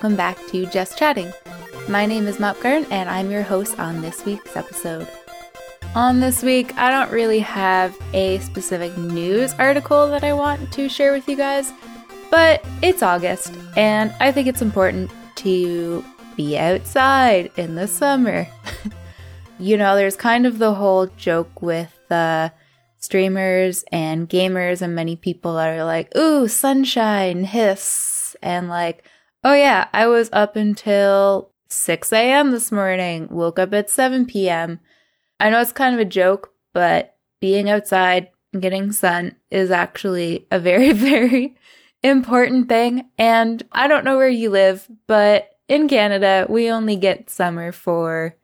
Welcome back to Just Chatting. My name is Mopgarn, and I'm your host on this week's episode. On this week, I don't really have a specific news article that I want to share with you guys, but it's August, and I think it's important to be outside in the summer. you know, there's kind of the whole joke with the streamers and gamers, and many people that are like, ooh, sunshine, hiss, and like, oh yeah, I was up until 6 a.m. this morning, woke up at 7 p.m. I know it's kind of a joke, but being outside and getting sun is actually a very, very important thing. And I don't know where you live, but in Canada, we only get summer for,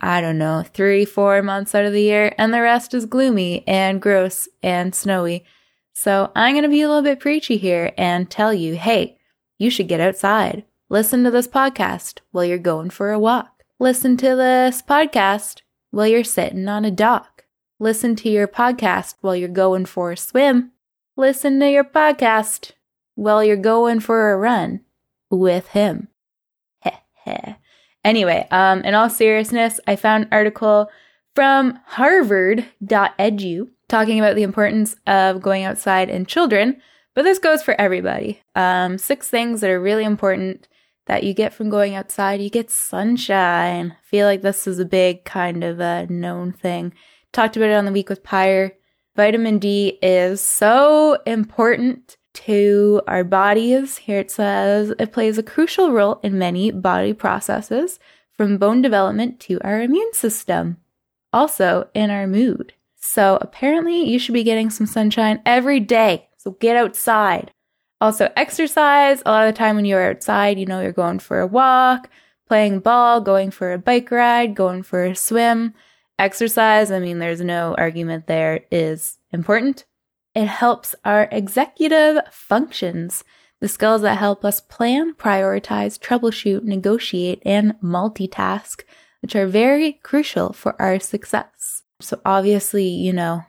I don't know, three, four months out of the year, and the rest is gloomy and gross and snowy. So I'm going to be a little bit preachy here and tell you hey, you should get outside. Listen to this podcast while you're going for a walk. Listen to this podcast while you're sitting on a dock. Listen to your podcast while you're going for a swim. Listen to your podcast while you're going for a run with him. anyway, um, in all seriousness, I found an article from harvard.edu talking about the importance of going outside in children, but this goes for everybody. Um, six things that are really important that you get from going outside. You get sunshine. I feel like this is a big kind of a known thing. Talked about it on the week with Pyre. Vitamin D is so important to our bodies. Here it says it plays a crucial role in many body processes, from bone development to our immune system, also in our mood. So apparently, you should be getting some sunshine every day. So get outside. Also, exercise. A lot of the time when you're outside, you know, you're going for a walk, playing ball, going for a bike ride, going for a swim. Exercise, I mean, there's no argument there, is important. It helps our executive functions, the skills that help us plan, prioritize, troubleshoot, negotiate, and multitask, which are very crucial for our success. So, obviously, you know,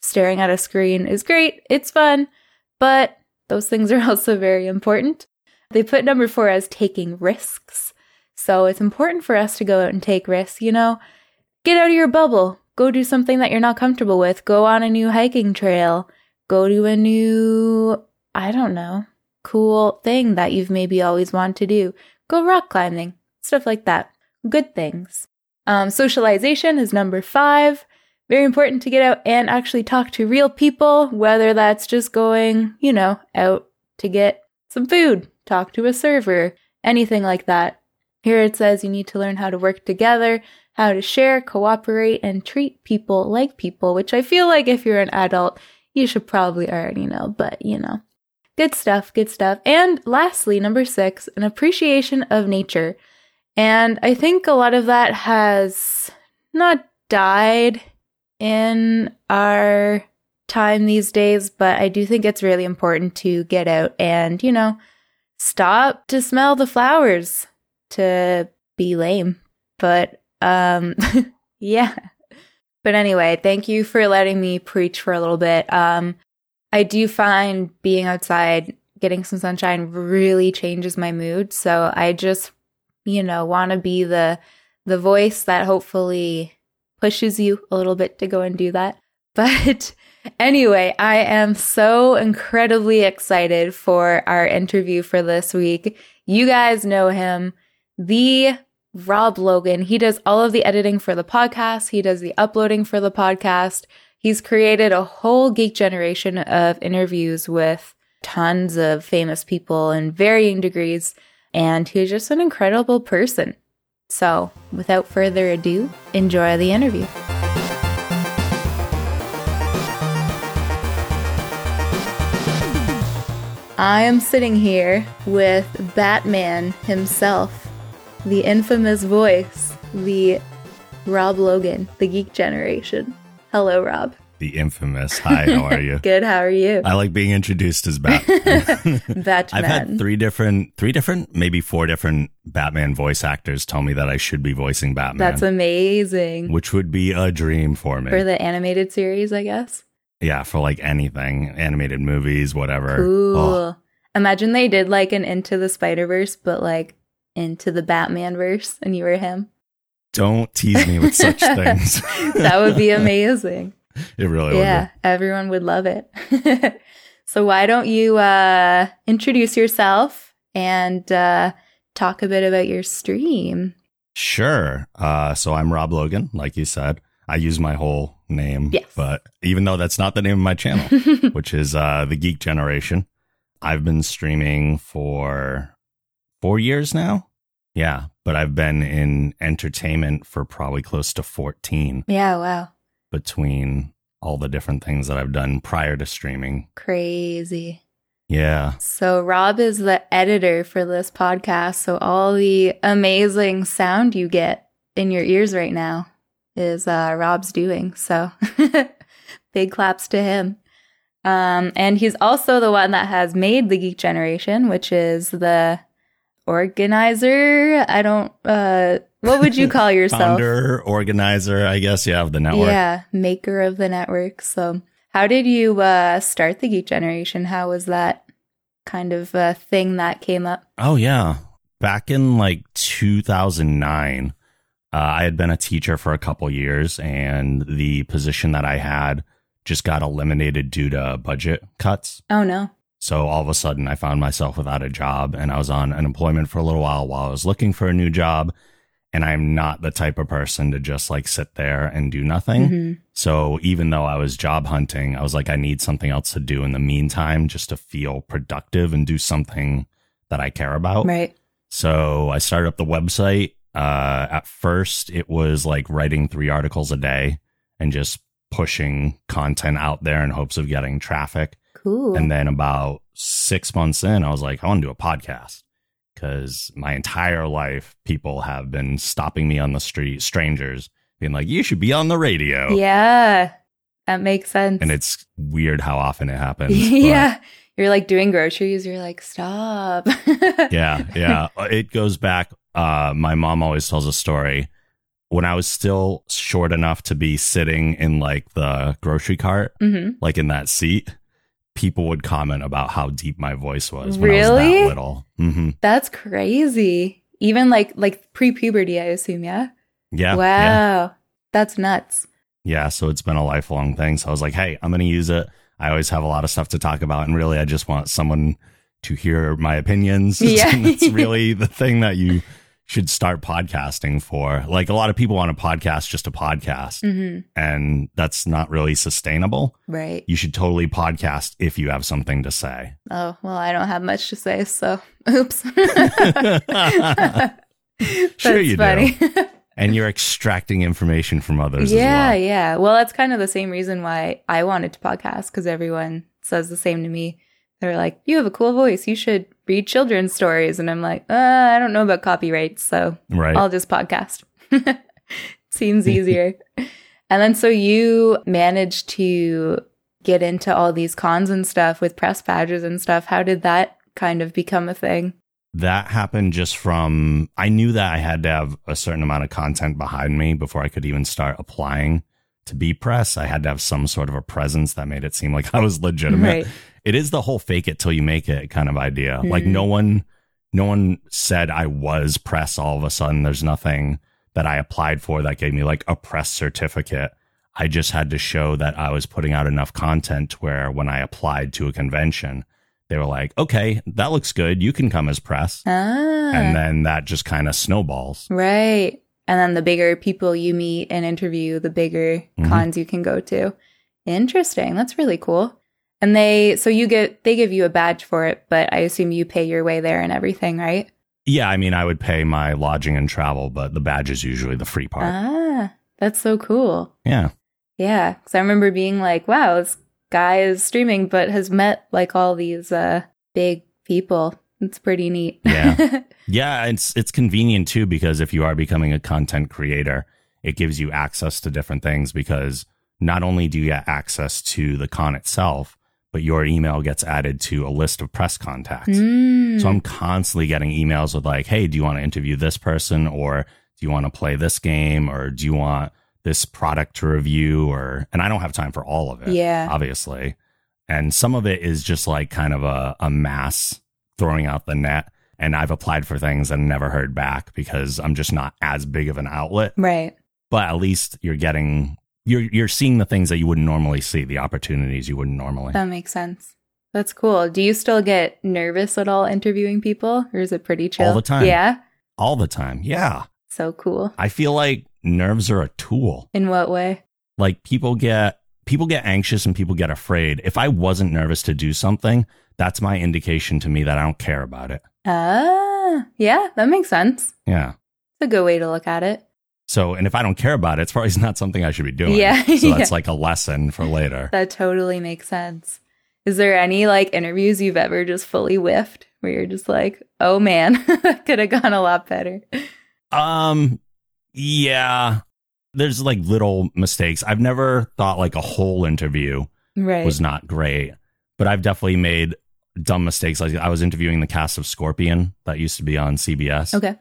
staring at a screen is great, it's fun, but those things are also very important. They put number four as taking risks. So it's important for us to go out and take risks, you know, get out of your bubble, go do something that you're not comfortable with, go on a new hiking trail, go to a new, I don't know, cool thing that you've maybe always wanted to do, go rock climbing, stuff like that. Good things. Um, socialization is number five. Very important to get out and actually talk to real people, whether that's just going, you know, out to get some food, talk to a server, anything like that. Here it says you need to learn how to work together, how to share, cooperate, and treat people like people, which I feel like if you're an adult, you should probably already know, but you know. Good stuff, good stuff. And lastly, number six, an appreciation of nature. And I think a lot of that has not died in our time these days, but I do think it's really important to get out and, you know, stop to smell the flowers to be lame. But um yeah. But anyway, thank you for letting me preach for a little bit. Um I do find being outside, getting some sunshine really changes my mood. So I just, you know, want to be the the voice that hopefully pushes you a little bit to go and do that. But anyway, I am so incredibly excited for our interview for this week. You guys know him, the Rob Logan. He does all of the editing for the podcast, he does the uploading for the podcast. He's created a whole geek generation of interviews with tons of famous people in varying degrees, and he's just an incredible person. So, without further ado, enjoy the interview. I am sitting here with Batman himself, the infamous voice, the Rob Logan, the Geek Generation. Hello, Rob the infamous. Hi, how are you? Good. How are you? I like being introduced as Batman. Batman. I've had three different, three different, maybe four different Batman voice actors tell me that I should be voicing Batman. That's amazing. Which would be a dream for me for the animated series, I guess. Yeah, for like anything, animated movies, whatever. Cool. Oh. Imagine they did like an Into the Spider Verse, but like into the Batman verse, and you were him. Don't tease me with such things. that would be amazing. It really yeah, would. everyone would love it. so why don't you uh, introduce yourself and uh, talk a bit about your stream? Sure. Uh, so I'm Rob Logan, like you said. I use my whole name, Yes. but even though that's not the name of my channel, which is uh, the Geek Generation, I've been streaming for four years now. Yeah, but I've been in entertainment for probably close to 14 yeah, wow. Between all the different things that I've done prior to streaming. Crazy. Yeah. So Rob is the editor for this podcast. So all the amazing sound you get in your ears right now is uh, Rob's doing. So big claps to him. Um, and he's also the one that has made the Geek Generation, which is the organizer. I don't. Uh, what would you call yourself? Founder, organizer, I guess, yeah, of the network. Yeah, maker of the network. So, how did you uh, start the Geek Generation? How was that kind of uh, thing that came up? Oh yeah, back in like 2009, uh, I had been a teacher for a couple years, and the position that I had just got eliminated due to budget cuts. Oh no. So all of a sudden, I found myself without a job, and I was on unemployment for a little while while I was looking for a new job. And I'm not the type of person to just like sit there and do nothing. Mhm. So even though I was job hunting, I was like, I need something else to do in the meantime just to feel productive and do something that I care about. Right. So I started up the website. Uh, at first, it was like writing three articles a day and just pushing content out there in hopes of getting traffic. Cool. And then about six months in, I was like, I want to do a podcast because my entire life, people have been stopping me on the street, strangers being like, you should be on the radio. yeah, that makes sense. And it's weird how often it happens. yeah. You're like doing groceries. You're like, stop. yeah, yeah. It goes back. Uh, my mom always tells a story. When I was still short enough to be sitting in like the grocery cart, hmm like in that seat, people would comment about how deep my voice was when I was Really? that little. hmm That's crazy. Even like like pre puberty, I assume. Yeah. Yeah, wow. yeah, That's nuts. yeah. So it's been a lifelong thing. So I was like, hey, I'm going to use it. I always have a lot of stuff to talk about, and really, I just want someone to hear my opinions. Yeah. That's really the thing that you should start podcasting for. Like a lot of people want a podcast just a podcast, hmm and that's not really sustainable. Right. You should totally podcast if you have something to say. Oh, well, I don't have much to say, so oops. sure, you funny. do. And you're extracting information from others yeah, as well. yeah. Well, that's kind of the same reason why I wanted to podcast because everyone says the same to me. They're like, "You have a cool voice. You should read children's stories," and I'm like, uh, "I don't know about copyright, so Right. I'll just podcast." Seems easier. and then, so you managed to get into all these cons and stuff with press badges and stuff. How did that kind of become a thing? that happened just from I knew that I had to have a certain amount of content behind me before I could even start applying to be press. I had to have some sort of a presence that made it seem like I was legitimate. Right. It is the whole fake it till you make it kind of idea. Like Mhm. no one no one said I was press all of a sudden. There's nothing that I applied for that gave me like a press certificate. I just had to show that I was putting out enough content where when I applied to a convention, they were like, okay, that looks good. You can come as press. Ah. And then that just kind of snowballs. Right. And then the bigger people you meet and interview, the bigger Mhm. cons you can go to. Interesting. That's really cool. And they, so you get, they give you a badge for it, but I assume you pay your way there and everything, right? Yeah, I mean, I would pay my lodging and travel, but the badge is usually the free part. Ah, that's so cool. yeah. Yeah. Cause I remember being like, wow, this guy is streaming, but has met like all these, uh, big people. It's pretty neat. Yeah. Yeah, it's it's convenient too because if you are becoming a content creator, it gives you access to different things because not only do you get access to the con itself, but your email gets added to a list of press contacts. Mm. So I'm constantly getting emails with like, "Hey, do you want to interview this person or do you want to play this game or do you want this product to review or and I don't have time for all of it. Yeah. Obviously. And some of it is just like kind of a, a mass throwing out the net. And I've applied for things and never heard back because I'm just not as big of an outlet. Right. But at least you're getting you're you're seeing the things that you wouldn't normally see, the opportunities you wouldn't normally. That makes sense. That's cool. Do you still get nervous at all interviewing people or is it pretty chill? All the time. Yeah. All the time. Yeah. So cool. I feel like nerves are a tool. In what way? Like people get people get anxious and people get afraid. If I wasn't nervous to do something, that's my indication to me that I don't care about it. Ah, yeah, that makes sense. Yeah. It's a good way to look at it. So, and if I don't care about it, it's probably not something I should be doing. Yeah, So that's yeah. like a lesson for later. That totally makes sense. Is there any like interviews you've ever just fully whiffed where you're just like, oh man, could have gone a lot better? Um, yeah, there's like little mistakes. I've never thought like a whole interview Right. was not great, but I've definitely made dumb mistakes. Like I was interviewing the cast of Scorpion that used to be on CBS. okay.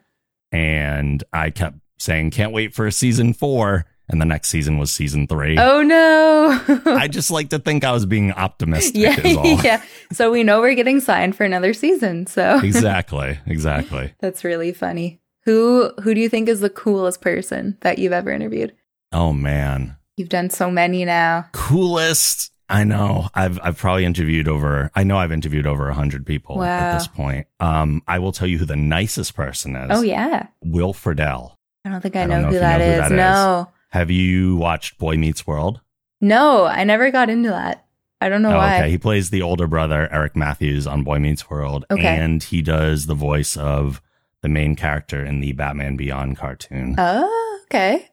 and I kept saying, "Can't wait for season four. And the next season was season three. Oh no. I just like to think I was being optimistic. yeah, yeah. So we know we're getting signed for another season. So exactly, exactly. that's really funny. Who who do you think is the coolest person that you've ever interviewed? Oh man, You've done so many now. coolest. I know. I've I've probably interviewed over. I know I've interviewed over a hundred people at this point. Um, I will tell you who the nicest person is. Oh yeah. Will Friedle. I don't think I, I know, know who, that know who is. that is. No. Have you watched Boy Meets World? No, I never got into that. I don't know Oh, why. okay. He plays the older brother, Eric Matthews, on Boy Meets World. Okay. And he does the voice of the main character in the Batman Beyond cartoon. Oh, okay.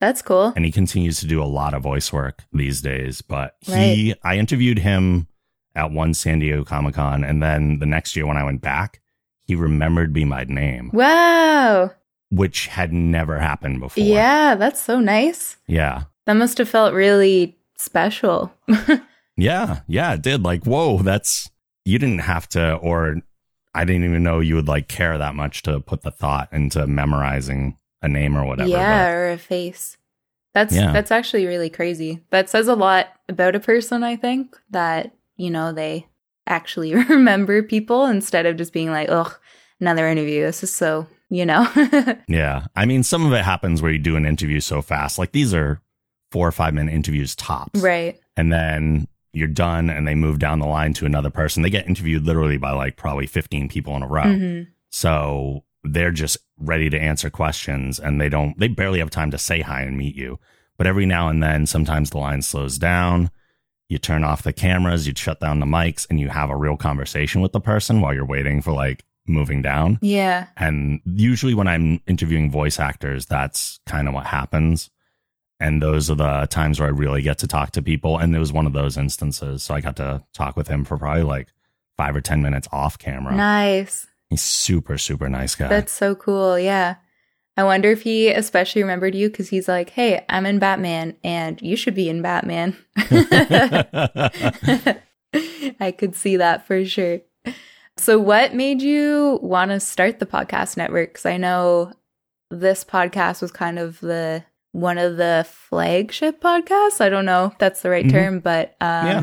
That's cool. and he continues to do a lot of voice work these days. But he, I interviewed him at one San Diego Comic Con. And then the next year when I went back, he remembered me by name, Wow. Which had never happened before. Yeah, that's so nice. Yeah. That must have felt really special. Yeah. Yeah. It did. Like, whoa, that's, you didn't have to, or I didn't even know you would like care that much to put the thought into memorizing a name or whatever. yeah, but- or a face. That's Yeah. that's actually really crazy. That says a lot about a person, I think, that, you know, they actually remember people instead of just being like, ugh, another interview. This is so, you know. Yeah. I mean, some of it happens where you do an interview so fast. Like these are four or five minute interviews tops. right. And then you're done and they move down the line to another person. They get interviewed literally by like probably 15 people in a row. Mhm. So they're just ready to answer questions and they don't, they barely have time to say hi and meet you. But every now and then, sometimes the line slows down. You turn off the cameras, you shut down the mics, and you have a real conversation with the person while you're waiting for like moving down. Yeah. And usually when I'm interviewing voice actors, that's kind of what happens. And those are the times where I really get to talk to people. And it was one of those instances. So I got to talk with him for probably like five or 10 minutes off camera. Nice. He's super, super nice guy. That's so cool. Yeah. I wonder if he especially remembered you because he's like, hey, I'm in Batman and you should be in Batman. I could see that for sure. So, what made you want to start the podcast network? Because I know this podcast was kind of the one of the flagship podcasts. I don't know if that's the right Mhm. term, but um, Yeah.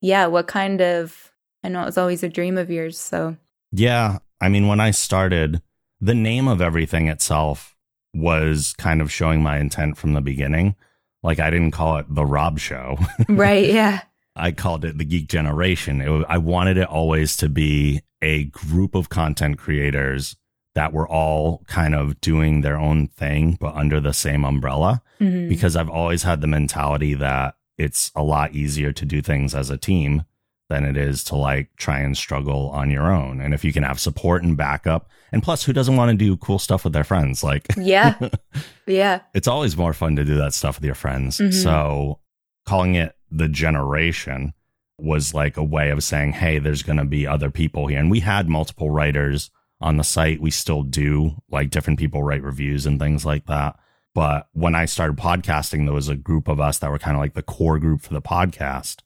yeah, what kind of? I know it was always a dream of yours. So, yeah. I mean, when I started, the name of everything itself was kind of showing my intent from the beginning. Like I didn't call it the Rob Show. right, yeah, I called it the Geek Generation. It, I wanted it always to be a group of content creators that were all kind of doing their own thing, but under the same umbrella. Mhm. Because I've always had the mentality that it's a lot easier to do things as a team than it is to like try and struggle on your own. And if you can have support and backup, and plus, who doesn't want to do cool stuff with their friends? Like, yeah, yeah. it's always more fun to do that stuff with your friends. Mhm. So calling it the generation was like a way of saying, hey, there's going to be other people here. And we had multiple writers on the site. We still do, like different people write reviews and things like that. But when I started podcasting, there was a group of us that were kind of like the core group for the podcast.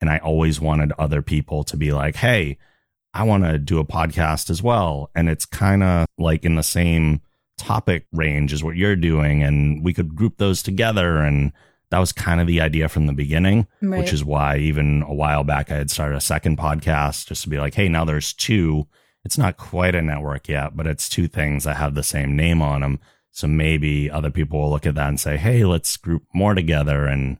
And I always wanted other people to be like, hey, I want to do a podcast as well. And it's kind of like in the same topic range as what you're doing. And we could group those together. And that was kind of the idea from the beginning, Right. which is why even a while back I had started a second podcast just to be like, hey, now there's two. It's not quite a network yet, but it's two things that have the same name on them. So maybe other people will look at that and say, hey, let's group more together and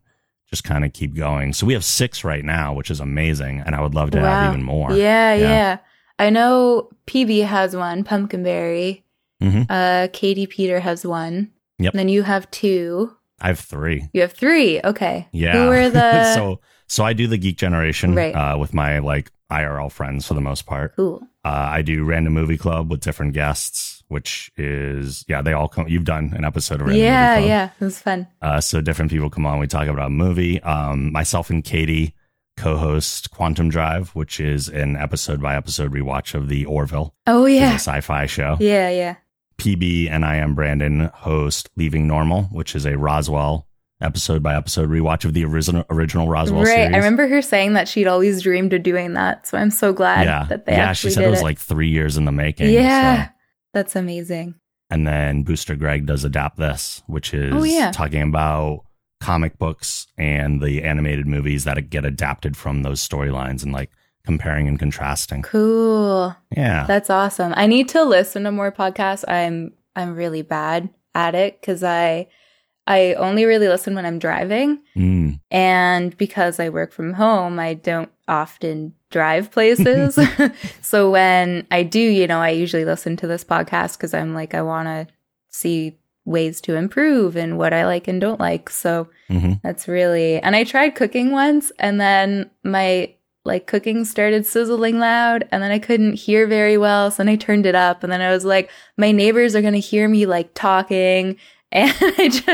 just kind of keep going. So we have six right now, which is amazing. And I would love to Wow. have even more. Yeah, Yeah. yeah, I know PB has one, Pumpkinberry. Mhm. Uh, Katie Peter has one. Yep. And then you have two. I have three. You have three. Okay. Yeah. Who are the so so I do the Geek Generation Right. uh, with my like IRL friends for the most part. cool? Uh, I do Random Movie Club with different guests, which is yeah, they all come. You've done an episode of Random Yeah, Movie Club. yeah. It was fun. Uh, so different people come on. We talk about a movie. Um, myself and Katie co-host Quantum Drive, which is an episode by episode rewatch of the Orville, Oh yeah. a sci-fi show. Yeah, yeah. PB and I am Brandon host Leaving Normal, which is a Roswell episode by episode rewatch of the original original Roswell right. series. I remember her saying that she'd always dreamed of doing that. So I'm so glad yeah, that they yeah. actually She said did it was like three years in the making. Yeah. so. That's amazing. And then Booster Greg does Adapt This, which is Oh, yeah. talking about comic books and the animated movies that get adapted from those storylines and like comparing and contrasting. Cool. Yeah. That's awesome. I need to listen to more podcasts. I'm I'm really bad at it cuz I I only really listen when I'm driving Mm. and because I work from home, I don't often drive places. so when I do, you know, I usually listen to this podcast cuz I'm like I want to see ways to improve and what I like and don't like. So hmm that's really, and I tried cooking once and then my like cooking started sizzling loud and then I couldn't hear very well. So then I turned it up and then I was like, my neighbors are going to hear me like talking. And I just,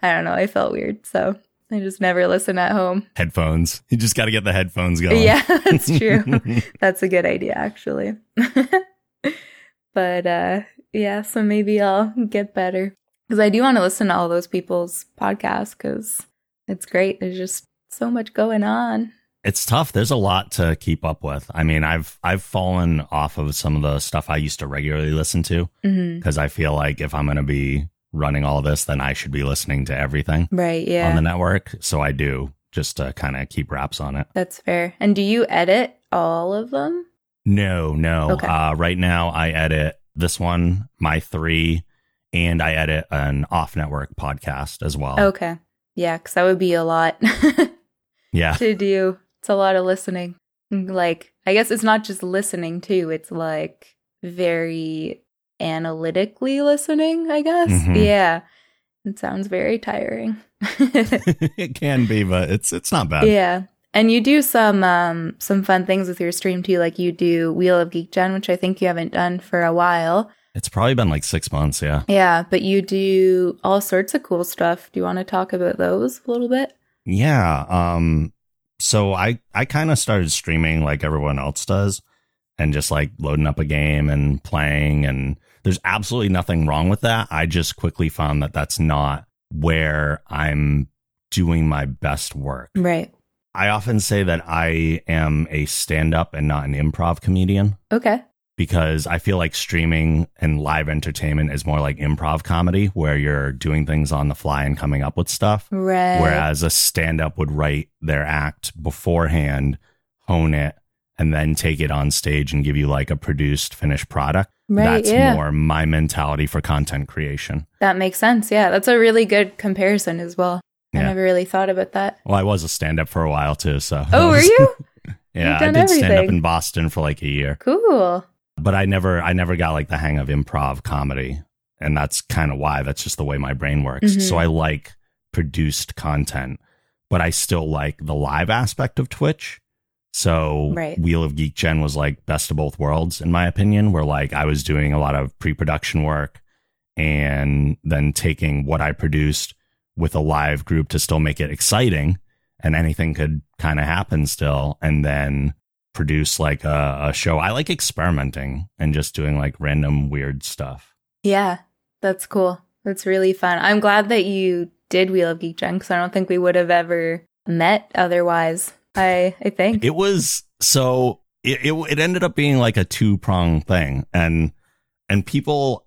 I don't know, I felt weird. So I just never listen at home. Headphones. You just got to get the headphones going. Yeah, that's true. that's a good idea, actually. but uh yeah, so maybe I'll get better because I do want to listen to all those people's podcasts because it's great. There's just so much going on. It's tough. There's a lot to keep up with. I mean, I've I've fallen off of some of the stuff I used to regularly listen to because I feel like if I'm going to be running all this, then I should be listening to everything Right? Yeah, on the network. So I do just to kind of keep wraps on it. that's fair. And do you edit all of them? No, no. Okay. Uh, right now, I edit this one, my three, and I edit an off network podcast as well. Okay, yeah, because that would be a lot Yeah. to do. It's a lot of listening. Like, I guess it's not just listening too. It's like very analytically listening, I guess. Mhm. Yeah. It sounds very tiring. it can be, but it's it's not bad. yeah. And you do some um some fun things with your stream too, like you do Wheel of Geek Gen, which I think you haven't done for a while. It's probably been like six months. Yeah. Yeah, but you do all sorts of cool stuff. Do you want to talk about those a little bit? Yeah. Um. So I I kind of started streaming like everyone else does, and just like loading up a game and playing. And there's absolutely nothing wrong with that. I just quickly found that that's not where I'm doing my best work. Right. I often say that I am a stand up and not an improv comedian Okay. Because I feel like streaming and live entertainment is more like improv comedy where you're doing things on the fly and coming up with stuff. Right. Whereas a stand up would write their act beforehand, hone it, and then take it on stage and give you like a produced finished product. right, That's yeah. more my mentality for content creation. That makes sense. Yeah, that's a really good comparison as well. I never really thought about that. Well, I was a stand up for a while too. So, Oh, were you? yeah, I did stand up in Boston for like a year. cool. But I never I never got like the hang of improv comedy. And that's kind of why that's just the way my brain works. Mhm. So I like produced content, but I still like the live aspect of Twitch. So Right. Wheel of Geek Gen was like best of both worlds in my opinion, where like I was doing a lot of pre-production work and then taking what I produced with a live group to still make it exciting and anything could kind of happen still and then produce like a, a show. I like experimenting and just doing like random weird stuff. Yeah, that's cool. That's really fun. I'm glad that you did Wheel of Geek Gen because I don't think we would have ever met otherwise. I I think. It was so it, it it ended up being like a two prong thing and and people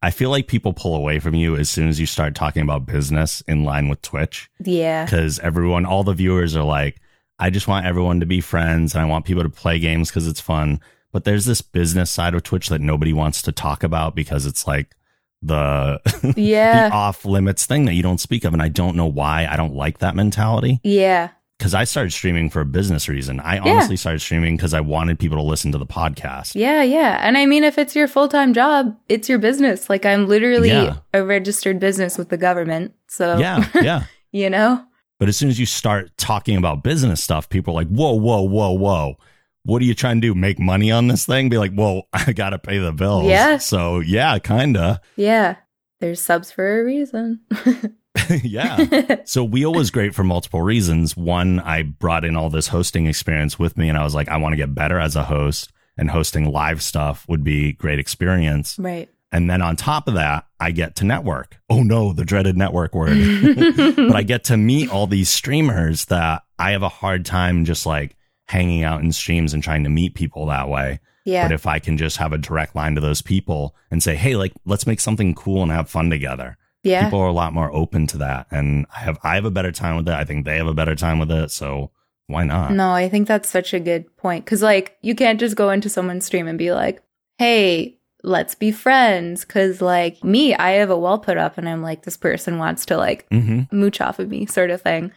I feel like people pull away from you as soon as you start talking about business in line with Twitch Yeah. because everyone, all the viewers are like, I just want everyone to be friends and I want people to play games because it's fun. But there's this business side of Twitch that nobody wants to talk about because it's like the, Yeah. the off limits thing that you don't speak of. And I don't know why I don't like that mentality yeah. because I started streaming for a business reason. I honestly started streaming because I wanted people to listen to the podcast. Yeah, yeah. And I mean, if it's your full time job, it's your business. Like, I'm literally Yeah. a registered business with the government. So, Yeah. Yeah. you know? But as soon as you start talking about business stuff, people are like, whoa, whoa, whoa, whoa. What are you trying to do? Make money on this thing? Be like, well, I got to pay the bills. Yeah. So, yeah, kind of. Yeah. There's subs for a reason. yeah. So, Wheel was great for multiple reasons. One, I brought in all this hosting experience with me, and I was like, I want to get better as a host, and hosting live stuff would be great experience. right. And then on top of that, I get to network. Oh no, the dreaded network word. but I get to meet all these streamers that I have a hard time just like hanging out in streams and trying to meet people that way. Yeah. But if I can just have a direct line to those people and say, "Hey, like let's make something cool and have fun together." yeah. People are a lot more open to that, and I have I have a better time with it. I think they have a better time with it, so why not? No, I think that's such a good point. Cause, like, you can't just go into someone's stream and be like, hey, let's be friends. Cause, like, me, I have a wall put up and I'm like, this person wants to, like, hmm mooch off of me, sort of thing.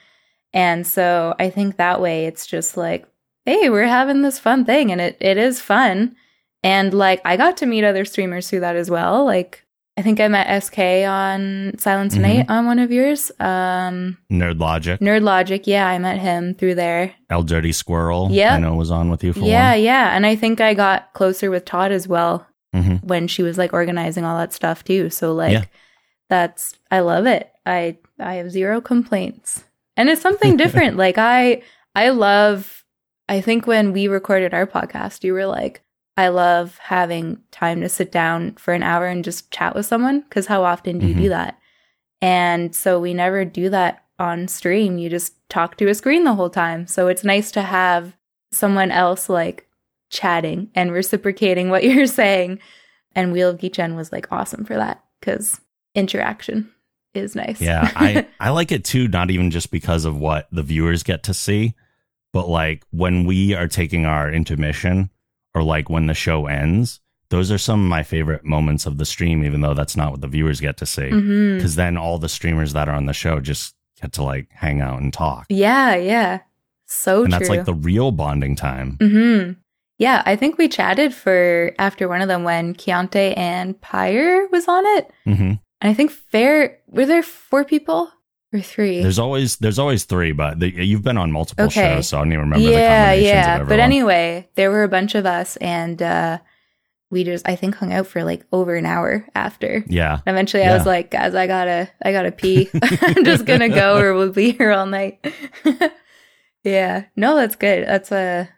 And so I think that way it's just like, hey, we're having this fun thing and it, it is fun. And like I got to meet other streamers through that as well. Like I think I met SK on Silence Mhm. Night on one of yours. Um Nerd Logic, Nerd Logic, yeah, I met him through there. El Dirty Squirrel. yeah I know was on with you for Yeah, yeah. And I think I got closer with Todd as well one. When she was like organizing all that stuff too. So like Yeah. that's I love it. I I have zero complaints. And it's something different. like I I love I think when we recorded our podcast, you were like I love having time to sit down for an hour and just chat with someone cuz how often do you Mhm. do that? And so we never do that on stream. You just talk to a screen the whole time. So it's nice to have someone else like chatting and reciprocating what you're saying. And Wheel of Geek Gen was like awesome for that because interaction is nice. Yeah, I I like it too. Not even just because of what the viewers get to see, but like when we are taking our intermission, or like when the show ends. Those are some of my favorite moments of the stream, even though that's not what the viewers get to see. Because then all the streamers that are on the show just get to like hang out and talk, Yeah, yeah. So and true. that's like the real bonding time. hmm Yeah, I think we chatted for after one of them when Keontae and Pyre was on it. hmm And I think Fair were there four people or three? There's always there's always three, but the, you've been on multiple Okay. shows, so I don't even remember the yeah, combinations yeah. But anyway, there were a bunch of us, and uh, we just I think hung out for like over an hour after. yeah, And eventually, I was like, guys, I gotta, I gotta pee. I'm just gonna go, or we'll be here all night. yeah, no, that's good. That's a,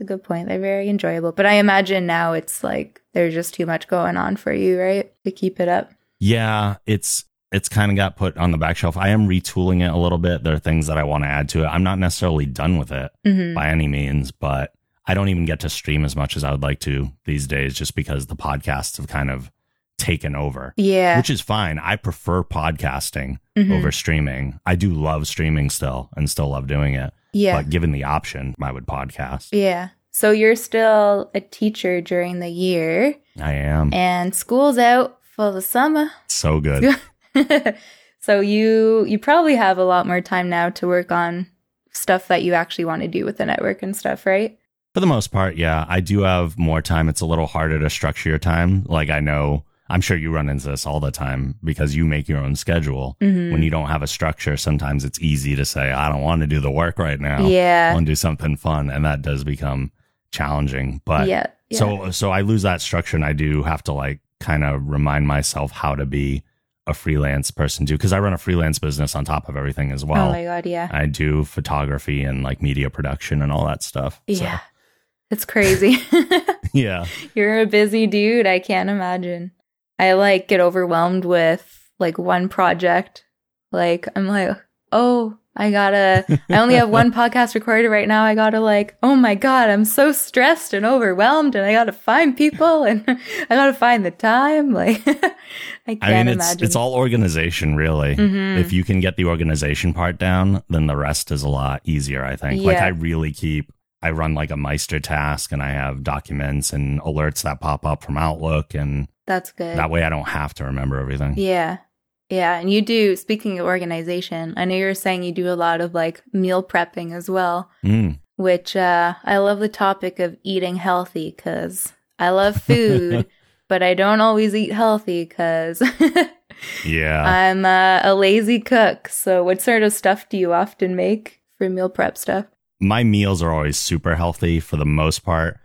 a good point. They're very enjoyable. But I imagine now it's like there's just too much going on for you, right, to keep it up. Yeah, it's it's kind of got put on the back shelf. I am retooling it a little bit. There are things that I want to add to it. I'm not necessarily done with it hmm by any means, but I don't even get to stream as much as I would like to these days just because the podcasts have kind of taken over. Yeah. Which is fine. I prefer podcasting Mhm. over streaming. I do love streaming still and still love doing it. Yeah. But given the option, I would podcast. Yeah. So you're still a teacher during the year, I am. and school's out for the summer. so good. so you you probably have a lot more time now to work on stuff that you actually want to do with the network and stuff, right? For the most part, yeah. I do have more time. It's a little harder to structure your time. Like I know, I'm sure you run into this all the time because you make your own schedule. Mhm. When you don't have a structure, sometimes it's easy to say, I don't want to do the work right now. I Yeah. want to do something fun. And that does become challenging. But yeah. yeah. so, so I lose that structure and I do have to like kind of remind myself how to be a freelance person too. Cause I run a freelance business on top of everything as well. oh my god, yeah. I do photography and like media production and all that stuff. So, Yeah. It's crazy. yeah. You're a busy dude. I can't imagine. I like get overwhelmed with like one project. Like I'm like, "Oh, I gotta, I only have one podcast recorded right now. I gotta like, oh my God, I'm so stressed and overwhelmed and I gotta find people and I gotta find the time. Like, I can't I mean, it's imagine. it's all organization, really. Mhm. If you can get the organization part down, then the rest is a lot easier. I think. Like I really keep. I run like a MeisterTask, and I have documents and alerts that pop up from Outlook, and That's good. that way I don't have to remember everything. Yeah. Yeah. And you do, speaking of organization, I know you were saying you do a lot of like meal prepping as well, Mm. which uh, I love the topic of eating healthy because I love food, but I don't always eat healthy because Yeah. I'm uh, a lazy cook. So, what sort of stuff do you often make for meal prep stuff? my meals are always super healthy for the most part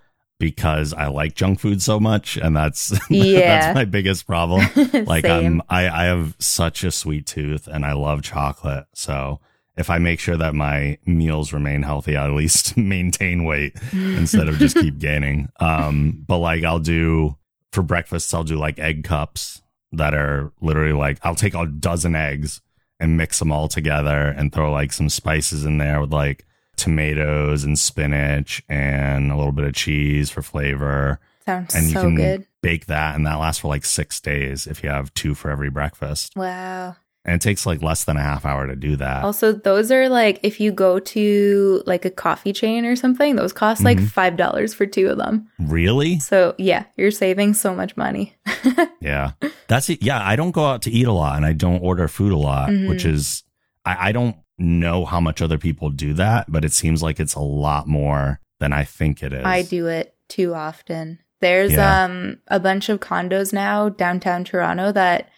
because I like junk food so much, and that's Yeah. that's my biggest problem. Like I'm, I, I have such a sweet tooth, and I love chocolate. So if I make sure that my meals remain healthy, I at least maintain weight instead of just keep gaining. Um, but like I'll do for breakfast, I'll do like egg cups that are literally like I'll take a dozen eggs and mix them all together and throw like some spices in there with like tomatoes and spinach and a little bit of cheese for flavor. Sounds And you so can good. bake that and that lasts for like six days if you have two for every breakfast. Wow. And it takes like less than a half hour to do that. Also, those are like if you go to like a coffee chain or something, those cost like Mhm. five dollars for two of them. Really? So yeah, you're saving so much money. Yeah. That's it. Yeah. I don't go out to eat a lot and I don't order food a lot, Mhm. which is, I, I don't know how much other people do that, but it seems like it's a lot more than I think it is. I do it too often. There's Yeah. um a bunch of condos now downtown Toronto that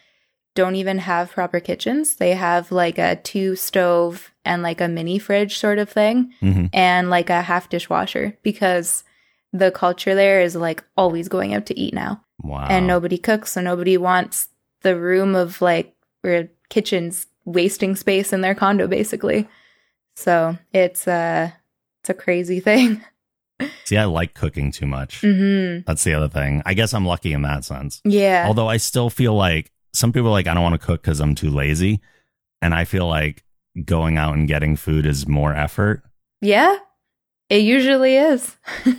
don't even have proper kitchens. They have like a two stove and like a mini fridge sort of thing Mhm. and like a half dishwasher because the culture there is like always going out to eat now. Wow. and nobody cooks, so nobody wants the room of like or kitchens wasting space in their condo, basically. So it's uh it's a crazy thing. See, I like cooking too much. hmm That's the other thing. I guess I'm lucky in that sense. Yeah. Although I still feel like some people are like, I don't want to cook because I'm too lazy. And I feel like going out and getting food is more effort. yeah. It usually is.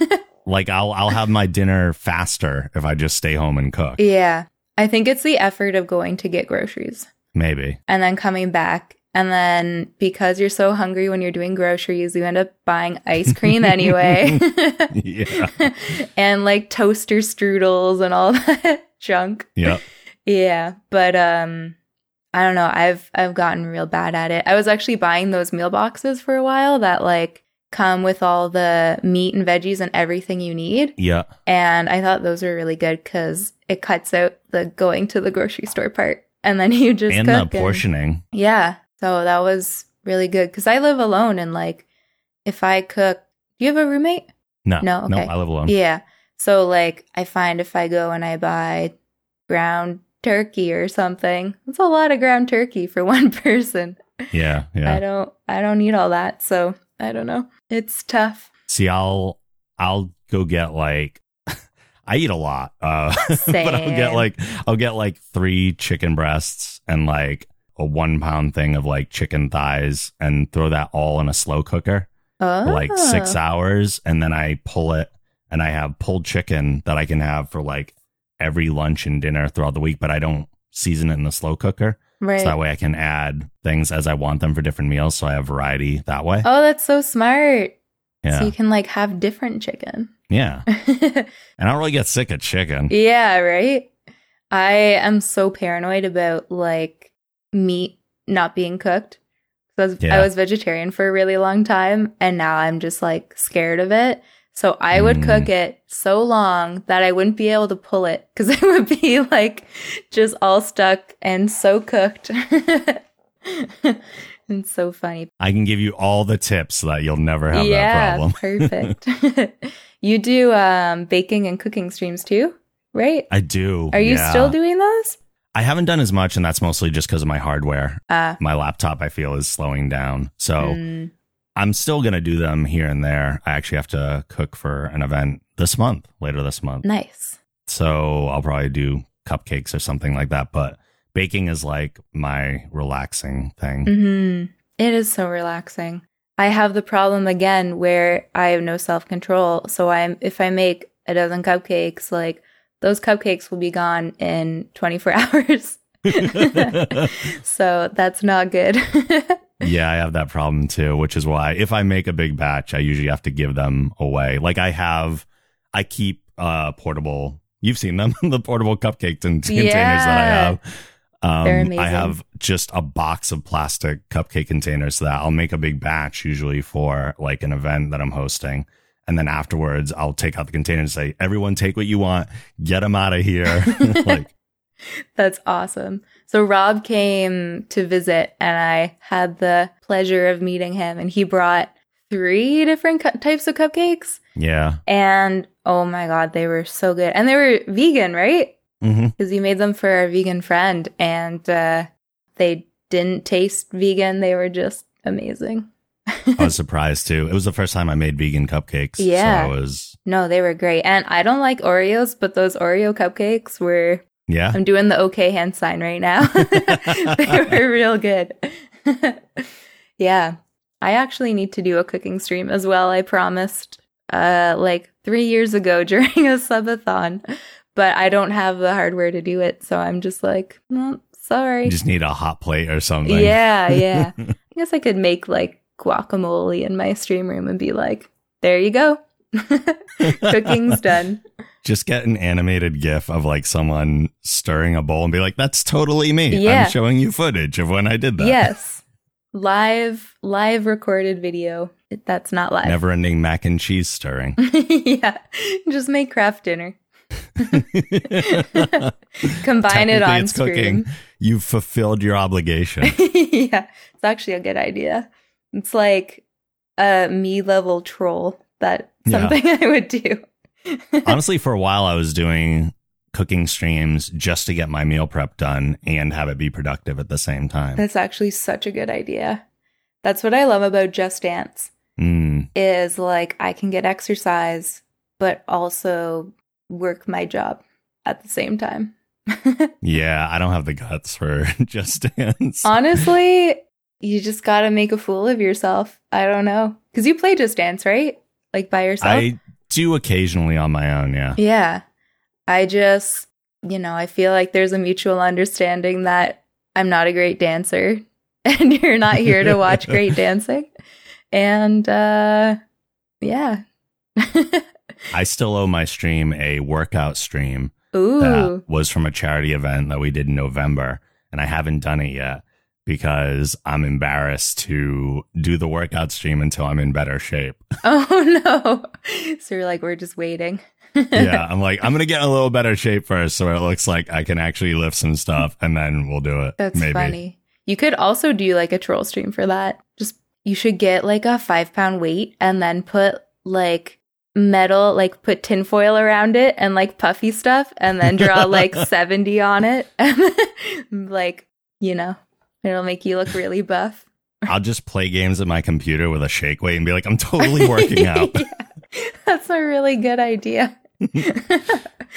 Like I'll I'll have my dinner faster if I just stay home and cook. yeah. I think it's the effort of going to get groceries Maybe. and then coming back. And then because you're so hungry when you're doing groceries, you end up buying ice cream anyway. Yeah. and like toaster strudels and all that junk. Yeah. Yeah, but um I don't know. I've I've gotten real bad at it. I was actually buying those meal boxes for a while that like come with all the meat and veggies and everything you need. Yeah. And I thought those were really good cuz it cuts out the going to the grocery store part. And then you just And the cook and- portioning. yeah. So that was really good cuz I live alone and like if I cook, do you have a roommate? No. No, No. I live alone. Yeah. So like I find if I go and I buy ground turkey or something, it's a lot of ground turkey for one person. Yeah. Yeah. I don't I don't eat all that, so I don't know. It's tough. See, I'll I'll go get like I eat a lot. Uh but I'll get like I'll get like three chicken breasts and like a one pound thing of like chicken thighs and throw that all in a slow cooker Oh. for like six hours and then I pull it and I have pulled chicken that I can have for like every lunch and dinner throughout the week, but I don't season it in the slow cooker. Right. So that way I can add things as I want them for different meals. So I have variety that way. oh, that's so smart. yeah. So you can like have different chicken. Yeah. And I don't really get sick of chicken. yeah, right? I am so paranoid about like meat not being cooked. I was, I was vegetarian for a really long time and now I'm just like scared of it. So I would Mm. cook it so long that I wouldn't be able to pull it because it would be like just all stuck and so cooked. it's so funny. I can give you all the tips so that you'll never have that problem. perfect. You do um, baking and cooking streams too, right? I do. Are you yeah. still doing those? I haven't done as much, and that's mostly just because of my hardware. Uh, My laptop, I feel, is slowing down. So mm, I'm still going to do them here and there. I actually have to cook for an event this month, later this month. nice. So I'll probably do cupcakes or something like that. But baking is like my relaxing thing. hmm It is so relaxing. I have the problem again where I have no self control. So I'm if I make a dozen cupcakes, like those cupcakes will be gone in 24 hours. so that's not good. yeah, I have that problem too, which is why if I make a big batch, I usually have to give them away. Like I have, I keep uh portable. You've seen them, the portable cupcakes and containers Yeah. that I have. Um. I have just a box of plastic cupcake containers that I'll make a big batch usually for like an event that I'm hosting. And then afterwards, I'll take out the container and say, everyone take what you want, get them out of here. like, That's awesome. So Rob came to visit and I had the pleasure of meeting him and he brought three different cu- types of cupcakes yeah. and oh my god, they were so good. And they were vegan, right? Hmm Cuz he made them for our vegan friend and uh they didn't taste vegan. They were just amazing. I was surprised too. It was the first time I made vegan cupcakes. Yeah. So was, No, they were great. And I don't like Oreos, but those Oreo cupcakes were yeah. I'm doing the okay hand sign right now. they were real good. yeah. I actually need to do a cooking stream as well. I promised uh like 3 years ago during a subathon, but I don't have the hardware to do it, so I'm just like, well, sorry. You just need a hot plate or something. Yeah, yeah. I guess I could make like guacamole in my stream room and be like, there you go. Cooking's done. Just get an animated gif of like someone stirring a bowl and be like, that's totally me. Yeah. I'm showing you footage of when I did that. Yes. Live live recorded video. That's not live. Never ending mac and cheese stirring. yeah. Just make Kraft Dinner. Combine it on screen. cooking. You've fulfilled your obligation. yeah. It's actually a good idea. It's like a me level troll that Yeah. something I would do. Honestly, for a while, I was doing cooking streams just to get my meal prep done and have it be productive at the same time. That's actually such a good idea. That's what I love about Just Dance Mm, is like I can get exercise but also work my job at the same time. yeah, I don't have the guts for Just Dance. Honestly, you just got to make a fool of yourself. I don't know. Cuz you play Just Dance, right? Like by yourself? I do occasionally on my own, yeah. Yeah. I just, you know, I feel like there's a mutual understanding that I'm not a great dancer and you're not here to watch great dancing. And uh yeah. I still owe my stream a workout stream Ooh. that was from a charity event that we did in November, and I haven't done it yet because I'm embarrassed to do the workout stream until I'm in better shape. Oh no. So you're like we're just waiting. yeah, I'm like, I'm gonna get in a little better shape first, so it looks like I can actually lift some stuff, and then we'll do it. That's maybe. funny. You could also do like a troll stream for that. Just you should get like a five pound weight and then put like metal, like put tinfoil around it and like puffy stuff and then draw like 70 on it. And like, you know, it'll make you look really buff. I'll just play games at my computer with a shake weight and be like, I'm totally working out. Yeah. That's a really good idea.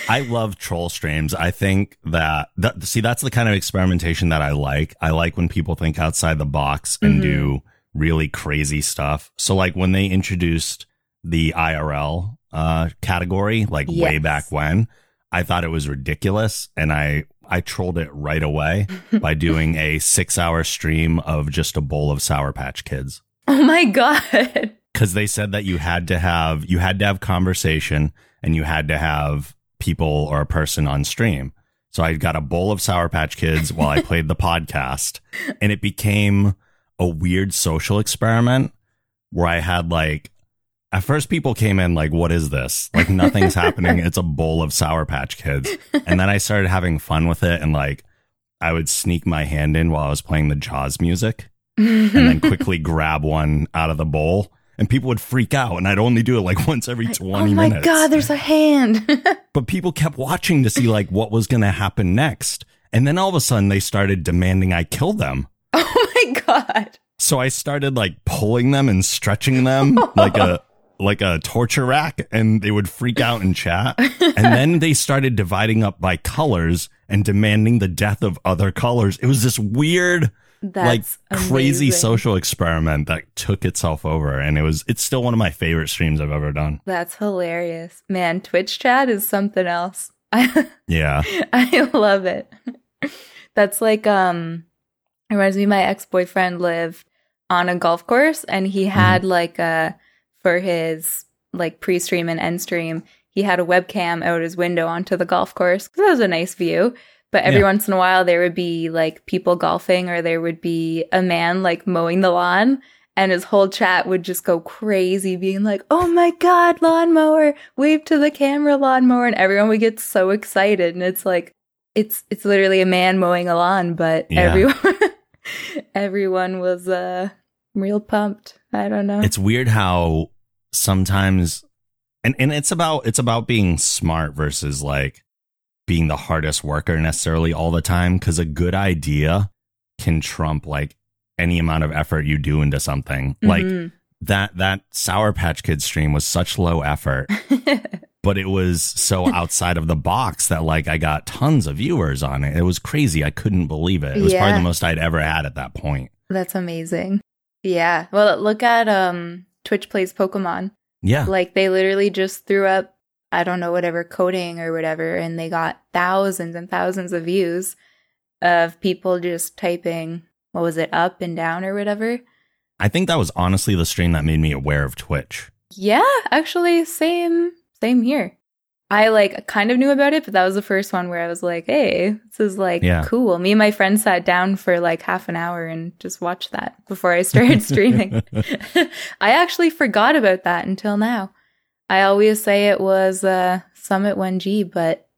I love troll streams. I think that, that see that's the kind of experimentation that I like. I like when people think outside the box and Mhm. do really crazy stuff. So like when they introduced the IRL uh category like way back when, I thought it was ridiculous and I I trolled it right away by doing a 6-hour stream of just a bowl of Sour Patch Kids oh my God. because they said that you had to have you had to have conversation and you had to have people or a person on stream. So I got a bowl of Sour Patch Kids while I played the podcast, and it became a weird social experiment where I had like. At first, people came in like, "What is this? Like, nothing's happening. It's a bowl of Sour Patch Kids." And then I started having fun with it, and like, I would sneak my hand in while I was playing the Jaws music, and then quickly grab one out of the bowl and people would freak out and I'd only do it like once every 20 oh my minutes. God, there's a hand. But people kept watching to see like what was going to happen next. And then all of a sudden they started demanding I kill them. oh my God. So I started like pulling them and stretching them like a like a torture rack and they would freak out and chat. And then they started dividing up by colors and demanding the death of other colors. It was this weird That's like crazy amazing. social experiment that took itself over and it was it's still one of my favorite streams I've ever done. That's hilarious. Man, Twitch chat is something else. Yeah. I love it. That's like um it reminds me my ex-boyfriend lived on a golf course and he had like a for his like pre-stream and end stream, he had a webcam out his window onto the golf course. That was a nice view. But every Yeah. once in a while there would be like people golfing or there would be a man like mowing the lawn and his whole chat would just go crazy being like, "Oh my god, lawnmower, wave to the camera lawnmower." And everyone would get so excited and it's like it's it's literally a man mowing a lawn, but Yeah. everyone everyone was uh real pumped. I don't know. It's weird how sometimes and and it's about it's about being smart versus like being the hardest worker necessarily all the time cuz a good idea can trump like any amount of effort you do into something. Like Mhm. that that Sour Patch Kids stream was such low effort, but it was so outside of the box that like I got tons of viewers on it. It was crazy. I couldn't believe it. It was probably the most I'd ever had at that point. That's amazing. Yeah. Well, look at um Twitch plays Pokemon. Yeah. Like they literally just threw up I don't know whatever coding or whatever and they got thousands and thousands of views of people just typing what was it up and down or whatever. I think that was honestly the stream that made me aware of Twitch. Yeah, actually same same here. I like kind of knew about it, but that was the first one where I was like, "Hey, this is like Yeah. cool." Me and my friend sat down for like half an hour and just watched that before I started streaming. I actually forgot about that until now. I always say it was uh, Summit 1G, but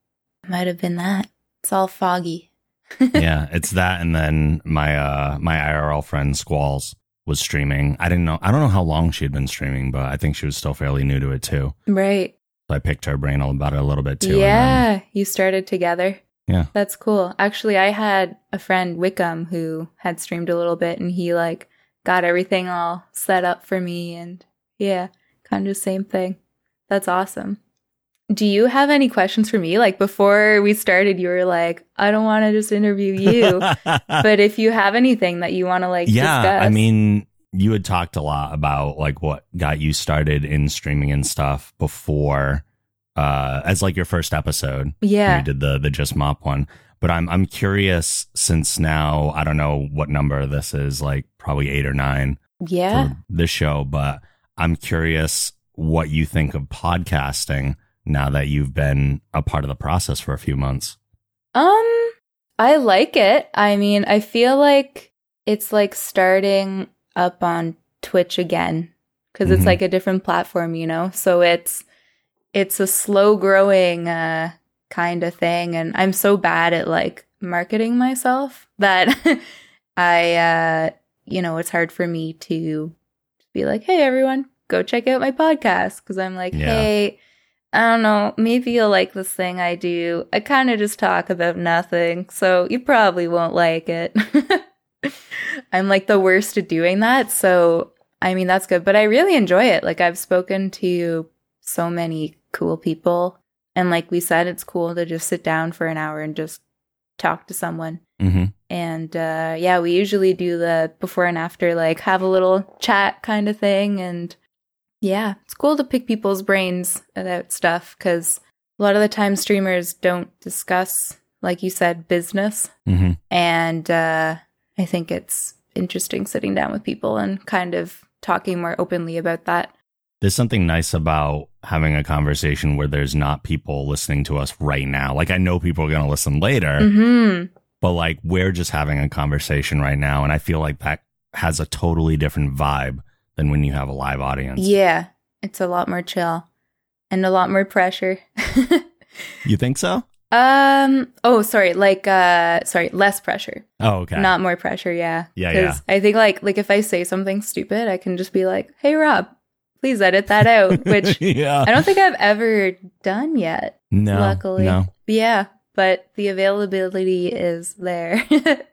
it might have been that. It's all foggy. yeah, it's that and then my uh my IRL friend Squalls was streaming. I didn't know I don't know how long she had been streaming, but I think she was still fairly new to it too. Right. So I picked her brain all about it a little bit too. and then- Yeah, you started together. Yeah. That's cool. Actually, I had a friend Wickham who had streamed a little bit and he like got everything all set up for me and yeah, kind of the same thing. That's awesome. Do you have any questions for me? Like before we started, you were like, I don't want to just interview you. but if you have anything that you want to like yeah, discuss. I mean, you had talked a lot about like what got you started in streaming and stuff before uh as like your first episode. yeah. We did the the just mop one. But I'm I'm curious since now I don't know what number this is, like probably eight or nine Yeah. this show, but I'm curious what you think of podcasting now that you've been a part of the process for a few months. Um, I like it. I mean, I feel like it's like starting up on Twitch again because Mhm. it's like a different platform, you know. So it's it's a slow growing uh kind of thing and I'm so bad at like marketing myself that I uh you know, it's hard for me to be like, "Hey everyone, go check out my podcast" because I'm like, Yeah. "Hey, I don't know, maybe you'll like this thing I do. I kind of just talk about nothing, so you probably won't like it." I'm like the worst at doing that, so I mean, that's good, but I really enjoy it. Like I've spoken to so many cool people and like we said it's cool to just sit down for an hour and just talk to someone. hmm And uh, yeah, we usually do the before and after, like have a little chat kind of thing. And yeah, it's cool to pick people's brains about stuff because a lot of the time streamers don't discuss, like you said, business. hmm And uh, I think it's interesting sitting down with people and kind of talking more openly about that. There's something nice about having a conversation where there's not people listening to us right now. Like I know people are going to listen later, hmm but like we're just having a conversation right now and I feel like that has a totally different vibe than when you have a live audience. Yeah, it's a lot more chill and a lot more pressure. You think so? Um. Oh, sorry. Like, uh, sorry. Less pressure, Oh, okay. not more pressure. Yeah. Yeah, 'Cause I think like like if I say something stupid, I can just be like, "Hey, Rob, please edit that out," which yeah. I don't think I've ever done yet. no. luckily. No. Yeah, but the availability is there.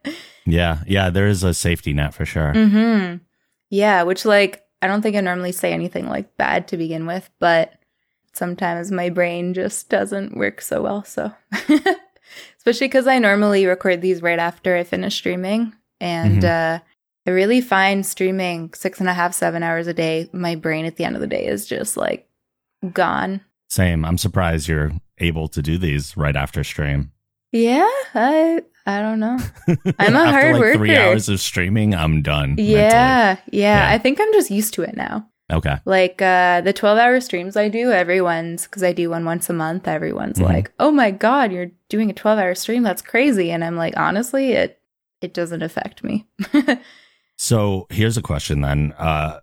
Yeah. Yeah. There is a safety net for sure. hmm Yeah, which like I don't think I normally say anything like bad to begin with, but sometimes my brain just doesn't work so well. So, especially because I normally record these right after I finish streaming, And Mhm. uh, I really find streaming six and a half, seven hours a day, my brain at the end of the day is just like gone. Same. I'm surprised you're able to do these right after stream. Yeah, I I don't know. I'm a hard like three hours of streaming, I'm done. Yeah, yeah, Yeah. I think I'm just used to it now. Okay. Like uh the 12 hour streams I do, everyone's because I do one once a month, everyone's Mhm. like, "Oh my god, you're doing a 12 hour stream. That's crazy." And I'm like, "Honestly, it it doesn't affect me." So here's a question then. Uh,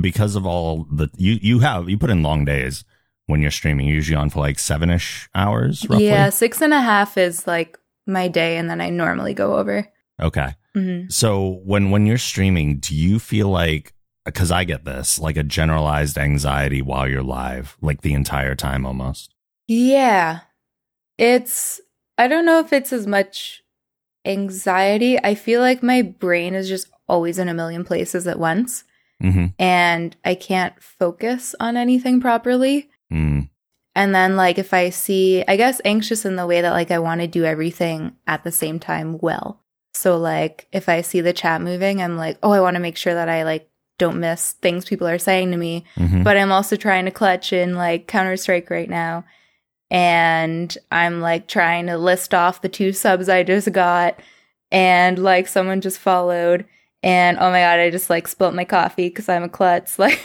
because of all the you you have you put in long days when you're streaming, usually on for like seven ish hours, roughly. Yeah, six and a half is like my day, and then I normally go over. Okay. hmm So when when you're streaming, do you feel like because I get this like a generalized anxiety while you're live, like the entire time almost? Yeah, it's. I don't know if it's as much anxiety. I feel like my brain is just always in a million places at once, Mm-hmm. and I can't focus on anything properly. Mm. And then, like, if I see, I guess, anxious in the way that, like, I want to do everything at the same time well. So, like, if I see the chat moving, I'm like, oh, I want to make sure that I, like, don't miss things people are saying to me. hmm But I'm also trying to clutch in, like, Counter Strike right now. And I'm, like, trying to list off the two subs I just got. And, like, someone just followed. And, oh my God, I just, like, spilt my coffee because I'm a klutz. Like,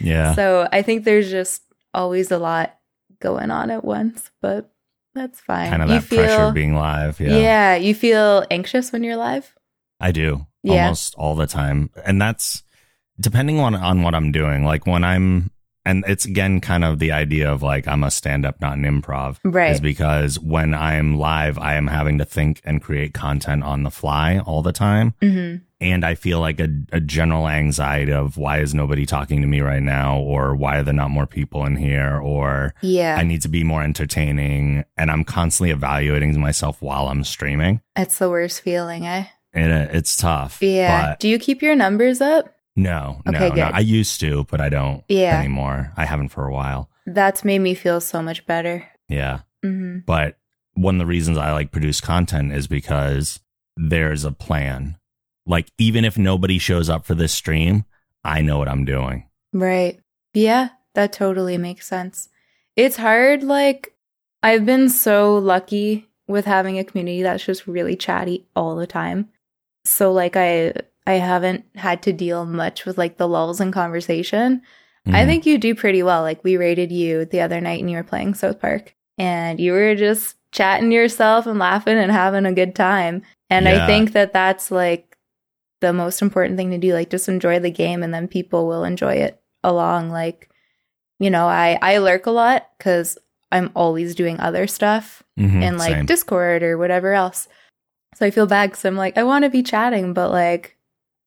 Yeah. so I think there's just always a lot going on at once, but that's fine. kind of You that pressure of being live. yeah. Yeah. you feel anxious when you're live. I do Yeah. almost all the time. And that's depending on, on what I'm doing. Like when I'm, and it's again kind of the idea of like I'm a stand up, not an improv. Right. Is because when I'm live, I am having to think and create content on the fly all the time. hmm And I feel like a, a general anxiety of why is nobody talking to me right now? Or why are there not more people in here? Or Yeah, I need to be more entertaining. And I'm constantly evaluating myself while I'm streaming. it's the worst feeling, eh? And it, it's tough. Yeah. But Do you keep your numbers up? No, no, Okay, no. good. I used to, but I don't Yeah, anymore. I haven't for a while. that's made me feel so much better. Yeah. hmm But one of the reasons I like produce content is because there's a plan. Like even if nobody shows up for this stream, I know what I'm doing. Right. Yeah, that totally makes sense. It's hard. Like, I've been so lucky with having a community that's just really chatty all the time. So, like, I. I haven't had to deal much with like the lulls in conversation. I Mhm. think you do pretty well. Like we rated you the other night and you were playing South Park and you were just chatting to yourself and laughing and having a good time. And I think that that's like the most important thing to do. Like just enjoy the game and then people will enjoy it along. Like, you know, I, I lurk a lot because I'm always doing other stuff Mhm, in like same. Discord or whatever else. So I feel bad because I'm like, I want to be chatting, but like,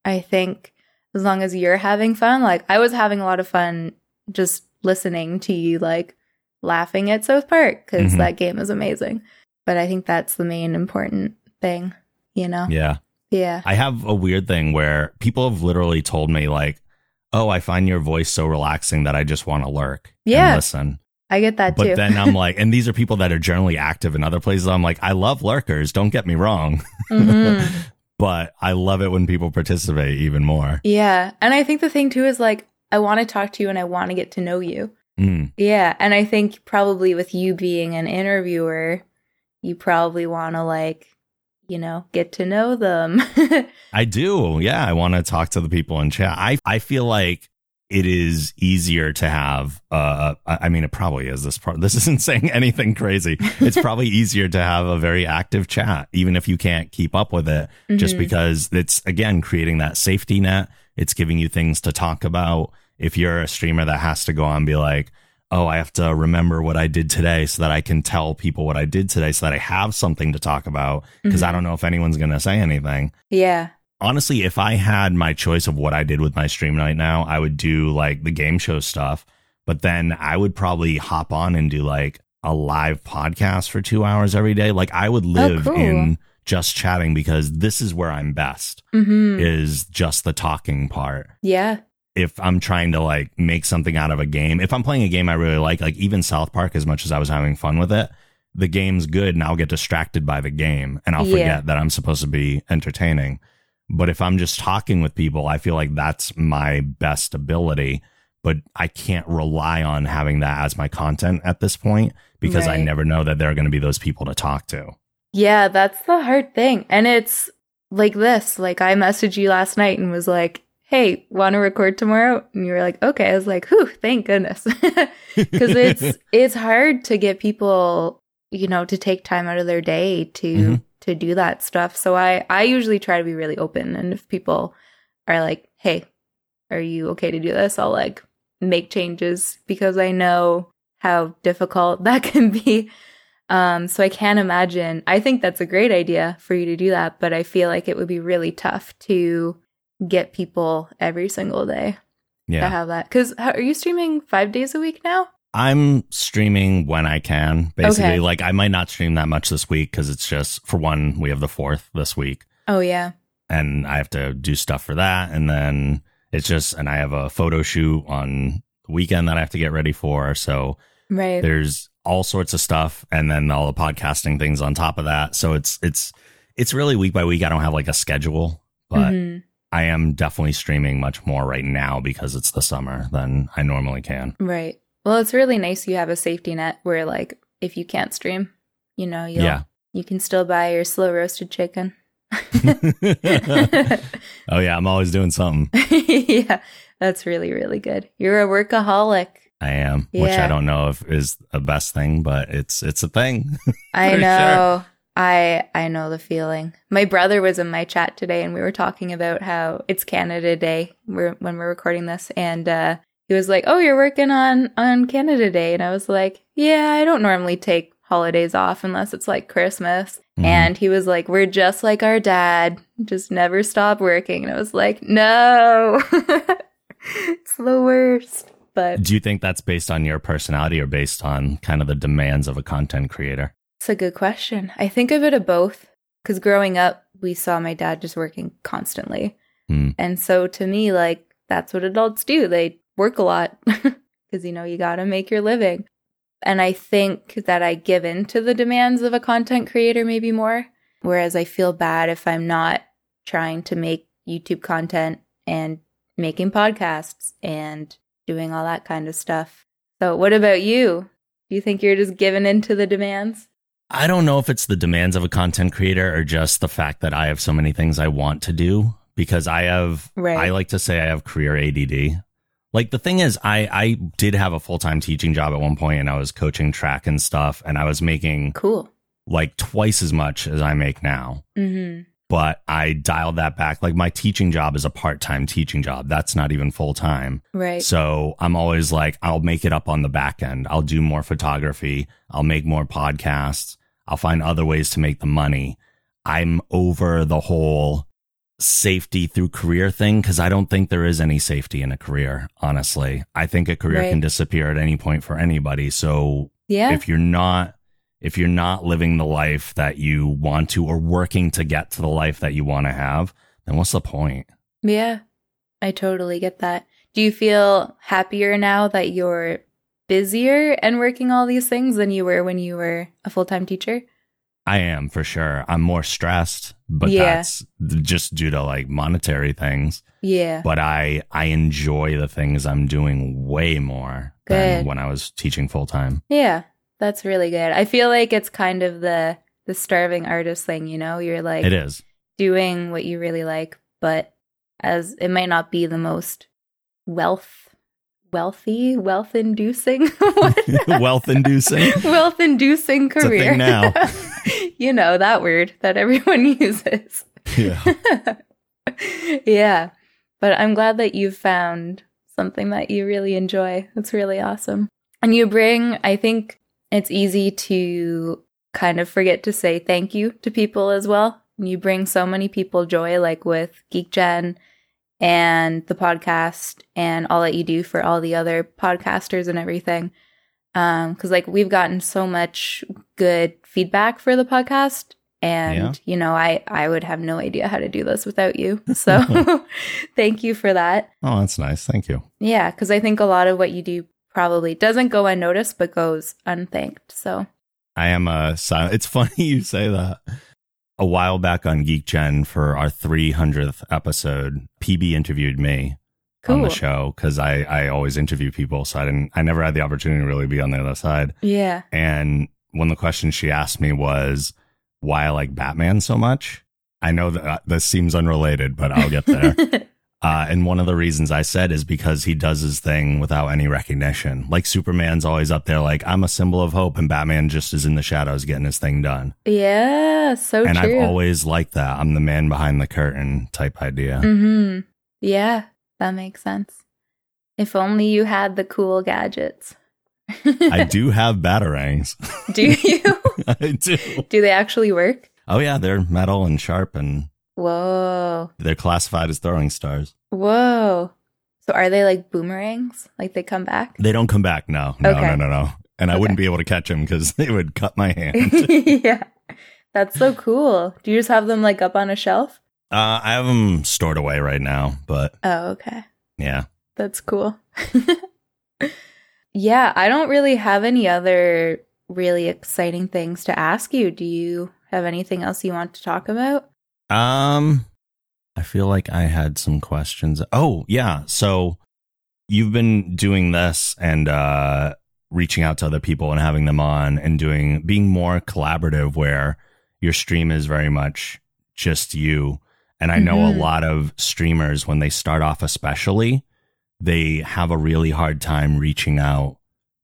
I think as long as you're having fun, like I was having a lot of fun just listening to you, like laughing at South Park because Mhm. that game is amazing. But I think that's the main important thing, you know? yeah. Yeah. I have a weird thing where people have literally told me like, "Oh, I find your voice so relaxing that I just want to lurk Yeah. and listen." I get that But too. then I'm like, and these are people that are generally active in other places. I'm like, I love lurkers. Don't get me wrong, Mhm. but I love it when people participate even more. Yeah. And I think the thing too is like, I want to talk to you and I want to get to know you. Mm, Yeah, and I think probably with you being an interviewer, you probably want to like, you know, get to know them. I do. Yeah, I want to talk to the people in chat. I I feel like it is easier to have. Uh, I I mean, it probably is. This part. This isn't saying anything crazy. It's probably easier to have a very active chat, even if you can't keep up with it, just Mhm. because it's again creating that safety net. It's giving you things to talk about. If you're a streamer that has to go on and be like, oh, I have to remember what I did today so that I can tell people what I did today so that I have something to talk about because I Mhm. don't know if anyone's going to say anything yeah. Honestly, if I had my choice of what I did with my stream right now, I would do like the game show stuff, but then I would probably hop on and do like a live podcast for two hours every day. Like I would live cool. in just chatting because this is where I'm best Mhm. is just the talking part. Yeah. If I'm trying to like make something out of a game, if I'm playing a game I really like, like even South Park, as much as I was having fun with it, the game's good and I'll get distracted by the game and I'll Yeah. forget that I'm supposed to be entertaining. But if I'm just talking with people, I feel like that's my best ability. But I can't rely on having that as my content at this point because I never know that there are going to be those people to talk to. Yeah, that's the hard thing. And it's like this. Like I messaged you last night and was like, "Hey, want to record tomorrow?" And you were like, "Okay." I was like, "Whew, thank goodness." Cuz it's it's hard to get people, you know, to take time out of their day to Mhm. To do that stuff. So I I usually try to be really open and if people are like, "Hey, are you okay to do this?" I'll like make changes because I know how difficult that can be. Um, so I can't imagine. I think that's a great idea for you to do that, but I feel like it would be really tough to get people every single day to Yeah. have that. Because are you streaming five days a week now? I'm streaming when I can. Basically, Okay. like I might not stream that much this week because it's just, for one, we have the fourth this week Oh yeah, and I have to do stuff for that. And then it's just, and I have a photo shoot on the weekend that I have to get ready for. So right. there's all sorts of stuff and then all the podcasting things on top of that. So it's, it's, it's really week by week. I don't have like a schedule, but Mhm. I am definitely streaming much more right now because it's the summer than I normally can. Right. Well, it's really nice you have a safety net where, like, if you can't stream, you know, you'll, Yeah. you can still buy your slow roasted chicken. oh yeah, I'm always doing something. yeah, that's really really good. You're a workaholic. I am, which I don't know if is the best thing, but it's it's a thing. I For know. I I know the feeling. My brother was in my chat today and we were talking about how it's Canada Day we're, when we're recording this and uh he was like, "Oh, you're working on on Canada Day." And I was like, "Yeah, I don't normally take holidays off unless it's like Christmas." Mhm. And he was like, "We're just like our dad, just never stop working." And I was like, "No." it's the worst. But Do you think that's based on your personality or based on kind of the demands of a content creator? It's a good question. I think of it of both. Because growing up, we saw my dad just working constantly. Hmm. And so to me, like, that's what adults do. They work a lot because, you know, you got to make your living. And I think that I give in to the demands of a content creator maybe more. Whereas I feel bad if I'm not trying to make YouTube content and making podcasts and doing all that kind of stuff. So, what about you? Do you think you're just giving in to the demands? I don't know if it's the demands of a content creator or just the fact that I have so many things I want to do because I have Right. I like to say I have career ADD. Like the thing is I I did have a full-time teaching job at one point and I was coaching track and stuff and I was making Cool. like twice as much as I make now. Mm-hmm. But I dialed that back. Like my teaching job is a part-time teaching job. That's not even full-time. Right. So I'm always like, I'll make it up on the back end. I'll do more photography. I'll make more podcasts. I'll find other ways to make the money. I'm over the whole safety through career thing because I don't think there is any safety in a career, honestly. I think a career Right. can disappear at any point for anybody. So yeah. if you're not if you're not living the life that you want to or working to get to the life that you want to have, then what's the point? yeah. I totally get that. Do you feel happier now that you're busier and working all these things than you were when you were a full time teacher? I am for sure. I'm more stressed, but Yeah. that's just due to like monetary things. Yeah. But I I enjoy the things I'm doing way more than when I was teaching full time. Yeah. That's really good. I feel like it's kind of the the starving artist thing, you know? You're like It is. doing what you really like, but as it might not be the most wealth wealthy, wealth inducing Wealth inducing. wealth inducing a career. now. you know that word that everyone uses. Yeah. yeah. But I'm glad that you've found something that you really enjoy. That's really awesome. And you bring, I think it's easy to kind of forget to say thank you to people as well. You bring so many people joy, like with Geek Gen and the podcast and all that you do for all the other podcasters and everything. Um, cause like we've gotten so much good feedback for the podcast and Yeah. you know, I, I would have no idea how to do this without you. So thank you for that. Oh, that's nice. Thank you. Yeah. Cause I think a lot of what you do probably doesn't go unnoticed, but goes unthanked. So I am uh, a silent. It's funny you say that. a while back on Geek Gen for our 300th episode, PB interviewed me on the show because I, I always interview people. So I didn't, I never had the opportunity to really be on the other side. Yeah. And one of the questions she asked me was why I like Batman so much. I know that uh, this seems unrelated, but I'll get there. Uh, and one of the reasons I said is because he does his thing without any recognition. Like Superman's always up there, like I'm a symbol of hope, and Batman just is in the shadows getting his thing done. yeah. So and true. I've always liked that. I'm the man behind the curtain type idea. Mm-hmm. Yeah, that makes sense. If only you had the cool gadgets. I do have batarangs. Do you? I do. Do they actually work? Oh yeah, they're metal and sharp, and Whoa. they're classified as throwing stars. Whoa. So are they like boomerangs? Like they come back? They don't come back. No, no, Okay. no, no, no. And I Okay. wouldn't be able to catch them because they would cut my hand. yeah. That's so cool. Do you just have them like up on a shelf? uh, I have them stored away right now, but Oh, okay. yeah. That's cool. Yeah, I don't really have any other really exciting things to ask you. Do you have anything else you want to talk about? Um, I feel like I had some questions. Oh, yeah. So you've been doing this and uh reaching out to other people and having them on and doing being more collaborative where your stream is very much just you. And I know Mhm. a lot of streamers when they start off especially, they have a really hard time reaching out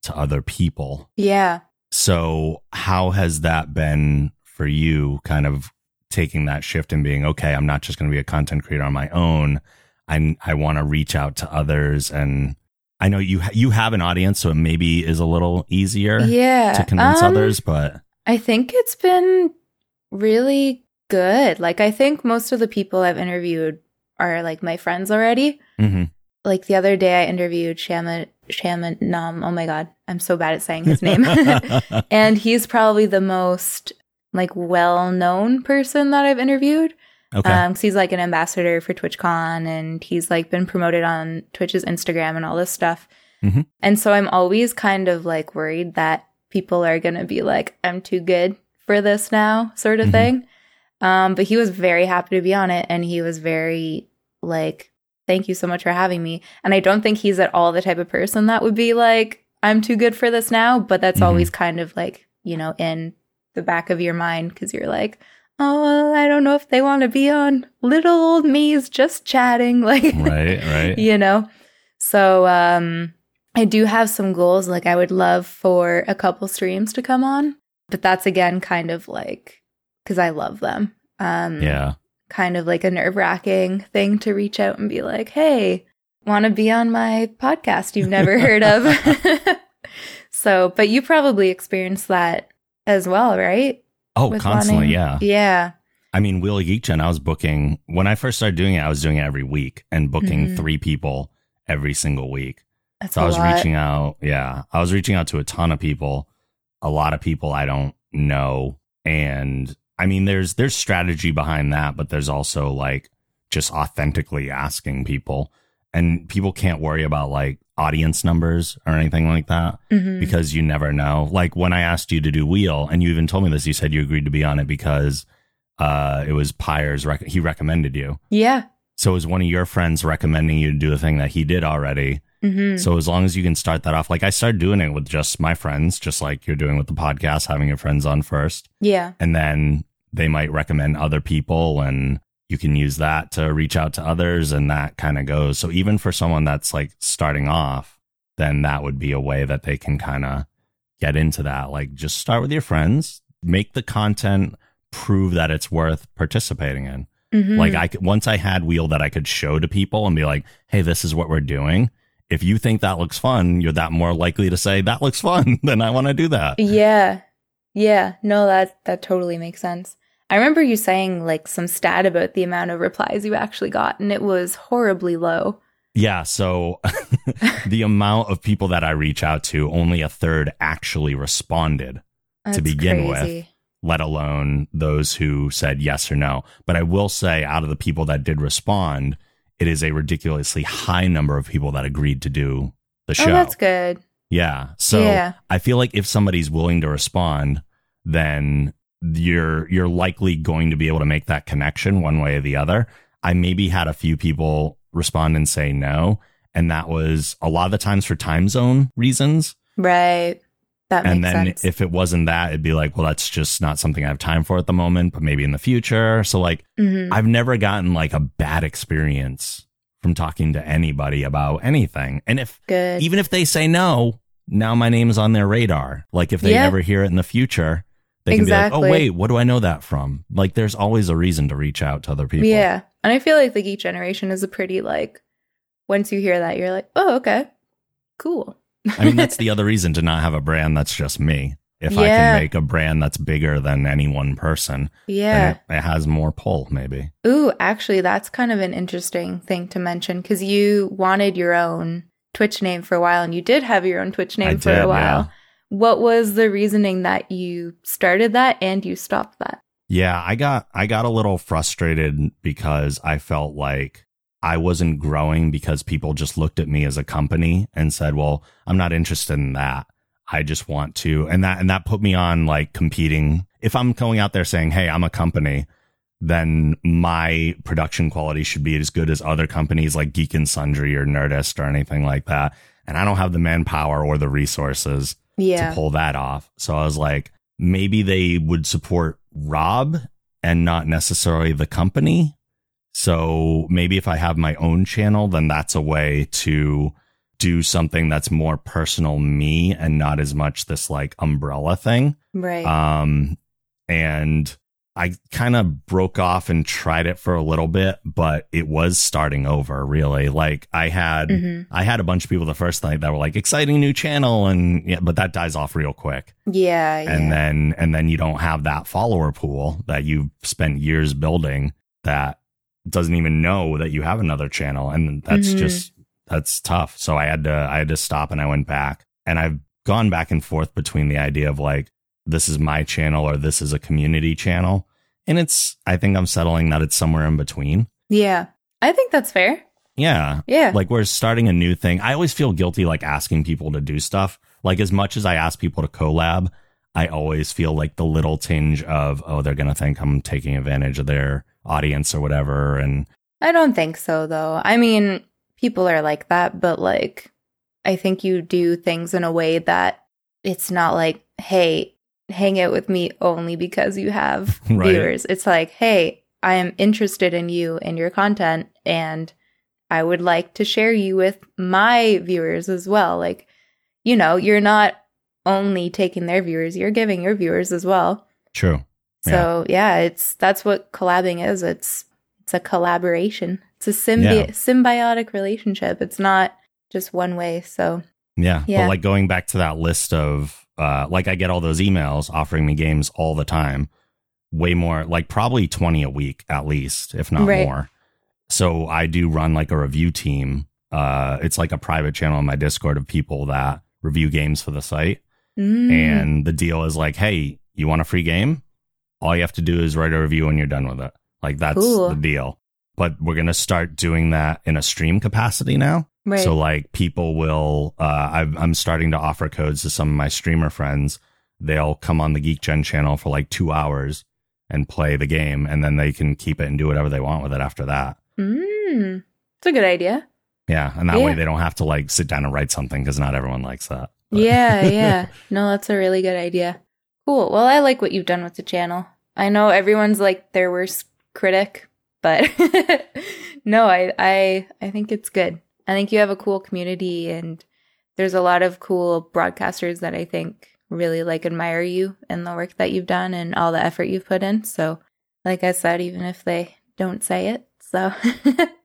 to other people. Yeah. So, how has that been for you kind of taking that shift and being okay, I'm not just going to be a content creator on my own. I I want to reach out to others and I know you ha- you have an audience so it maybe is a little easier Yeah. to convince um, others, but I think it's been really good. Like I think most of the people I've interviewed are like my friends already. Mhm. Like the other day I interviewed Shama Shamanam. Oh my god, I'm so bad at saying his name. and he's probably the most like well-known person that I've interviewed. okay. Um, 'cause he's like an ambassador for TwitchCon and he's like been promoted on Twitch's Instagram and all this stuff. Mhm. And so I'm always kind of like worried that people are going to be like, I'm too good for this now, sort of Mhm. thing. Um, but he was very happy to be on it and he was very like, thank you so much for having me. And I don't think he's at all the type of person that would be like, I'm too good for this now. But that's Mhm. always kind of like, you know, in the back of your mind because you're like, oh, I don't know if they want to be on little old me's just chatting. Like, right, right. you know? So, um, I do have some goals. Like, I would love for a couple streams to come on, but that's again kind of like, because I love them. Um, Yeah. Kind of like a nerve wracking thing to reach out and be like, hey, want to be on my podcast you've never heard of? so, but you probably experienced that as well, right? Oh, With constantly, wanting- yeah. Yeah. I mean, Wheel of Geek Gen, I was booking when I first started doing it, I was doing it every week and booking Mhm. three people every single week. That's So I was lot. reaching out. Yeah. I was reaching out to a ton of people, a lot of people I don't know. And I mean, there's, there's strategy behind that, but there's also like just authentically asking people and people can't worry about like audience numbers or anything like that Mhm. because you never know. Like when I asked you to do Wheel and you even told me this, you said you agreed to be on it because, uh, it was Pyre's, rec- he recommended you. Yeah. So it was one of your friends recommending you to do a thing that he did already. hmm So as long as you can start that off, like I started doing it with just my friends, just like you're doing with the podcast, having your friends on first, Yeah. and then they might recommend other people, and you can use that to reach out to others, and that kind of goes. So even for someone that's like starting off, then that would be a way that they can kind of get into that. Like just start with your friends, make the content prove that it's worth participating in. Mhm. Like I could, once I had wheel that I could show to people and be like, "Hey, this is what we're doing." If you think that looks fun, you're that more likely to say that looks fun. then I want to do that. Yeah. Yeah. No, that that totally makes sense. I remember you saying like some stat about the amount of replies you actually got, and it was horribly low. Yeah. So the amount of people that I reach out to, only a third actually responded, That's begin with. let alone those who said yes or no. But I will say, out of the people that did respond, it is a ridiculously high number of people that agreed to do the show. Oh, that's good. Yeah. So Yeah. I feel like if somebody's willing to respond, then you're you're likely going to be able to make that connection one way or the other. I maybe had a few people respond and say no, and that was a lot of the times for time zone reasons. Right. That makes and then sense. if it wasn't that, it'd be like, well, that's just not something I have time for at the moment, but maybe in the future. So like, Mhm. I've never gotten like a bad experience from talking to anybody about anything. And if Good. even if they say no, now my name's on their radar. Like if they Yeah. ever hear it in the future, they can be Exactly. like, oh wait, what do I know that from? Like there's always a reason to reach out to other people. Yeah. And I feel like the geek generation is a pretty like once you hear that, you're like, oh, okay. Cool. I mean, that's the other reason to not have a brand that's just me. If I can make a brand that's bigger than any one person, yeah. it, it has more pull, maybe. Ooh, actually, that's kind of an interesting thing to mention because you wanted your own Twitch name for a while and you did have your own Twitch name I for did, a while. What was the reasoning that you started that and you stopped that? Yeah, I got I got a little frustrated because I felt like I wasn't growing because people just looked at me as a company and said, "Well, I'm not interested in that. I just want to." And that and that put me on like competing. If I'm going out there saying, "Hey, I'm a company," then my production quality should be as good as other companies like Geek and Sundry or Nerdist or anything like that. And I don't have the manpower or the resources Yeah. to pull that off. So I was like, maybe they would support Rob and not necessarily the company. So maybe if I have my own channel, then that's a way to do something that's more personal me and not as much this like umbrella thing. Right. Um, and I kind of broke off and tried it for a little bit, but it was starting over really. Like I had, hmm I had a bunch of people the first night that were like exciting new channel and yeah, but that dies off real quick. Yeah. Yeah. And then and then you don't have that follower pool that you've spent years building that doesn't even know that you have another channel and that's Mhm. just that's tough. So I had to I had to stop and I went back. And I've gone back and forth between the idea of like this is my channel or this is a community channel. And it's I think I'm settling that it's somewhere in between. yeah. I think that's fair. Yeah. Yeah. Like we're starting a new thing. I always feel guilty like asking people to do stuff. Like as much as I ask people to collab, I always feel like the little tinge of, oh, they're going to think I'm taking advantage of their audience or whatever. And I don't think so, though. I mean, people are like that, but like, I think you do things in a way that it's not like, hey, hang out with me only because you have Right. viewers. It's like, hey, I am interested in you and your content, and I would like to share you with my viewers as well. Like, you know, you're not only taking their viewers, you're giving your viewers as well. true. So yeah, it's that's what collabing is. It's it's a collaboration. It's a symbi- Yeah. symbiotic relationship. It's not just one way. So Yeah. Yeah. But like going back to that list of, uh, like I get all those emails offering me games all the time, way more, like probably 20 a week at least, if not Right. more. So I do run like a review team. Uh, it's like a private channel on my Discord of people that review games for the site. mm, And the deal is like, hey, you want a free game? All you have to do is write a review when you're done with it. Like that's Cool. the deal. But we're going to start doing that in a stream capacity now. Right. So like people will, uh, I've, I'm starting to offer codes to some of my streamer friends. They'll come on the Geek Gen channel for like two hours and play the game, and then they can keep it and do whatever they want with it after that. mm, it's a good idea. Yeah, and that Yeah. way they don't have to like sit down and write something because not everyone likes that. But- Yeah, yeah. No, that's a really good idea. Cool. Well, I like what you've done with the channel. I know everyone's like their worst critic, but no, I I I think it's good. I think you have a cool community and there's a lot of cool broadcasters that I think really like admire you and the work that you've done and all the effort you've put in. So, like I said, even if they don't say it, so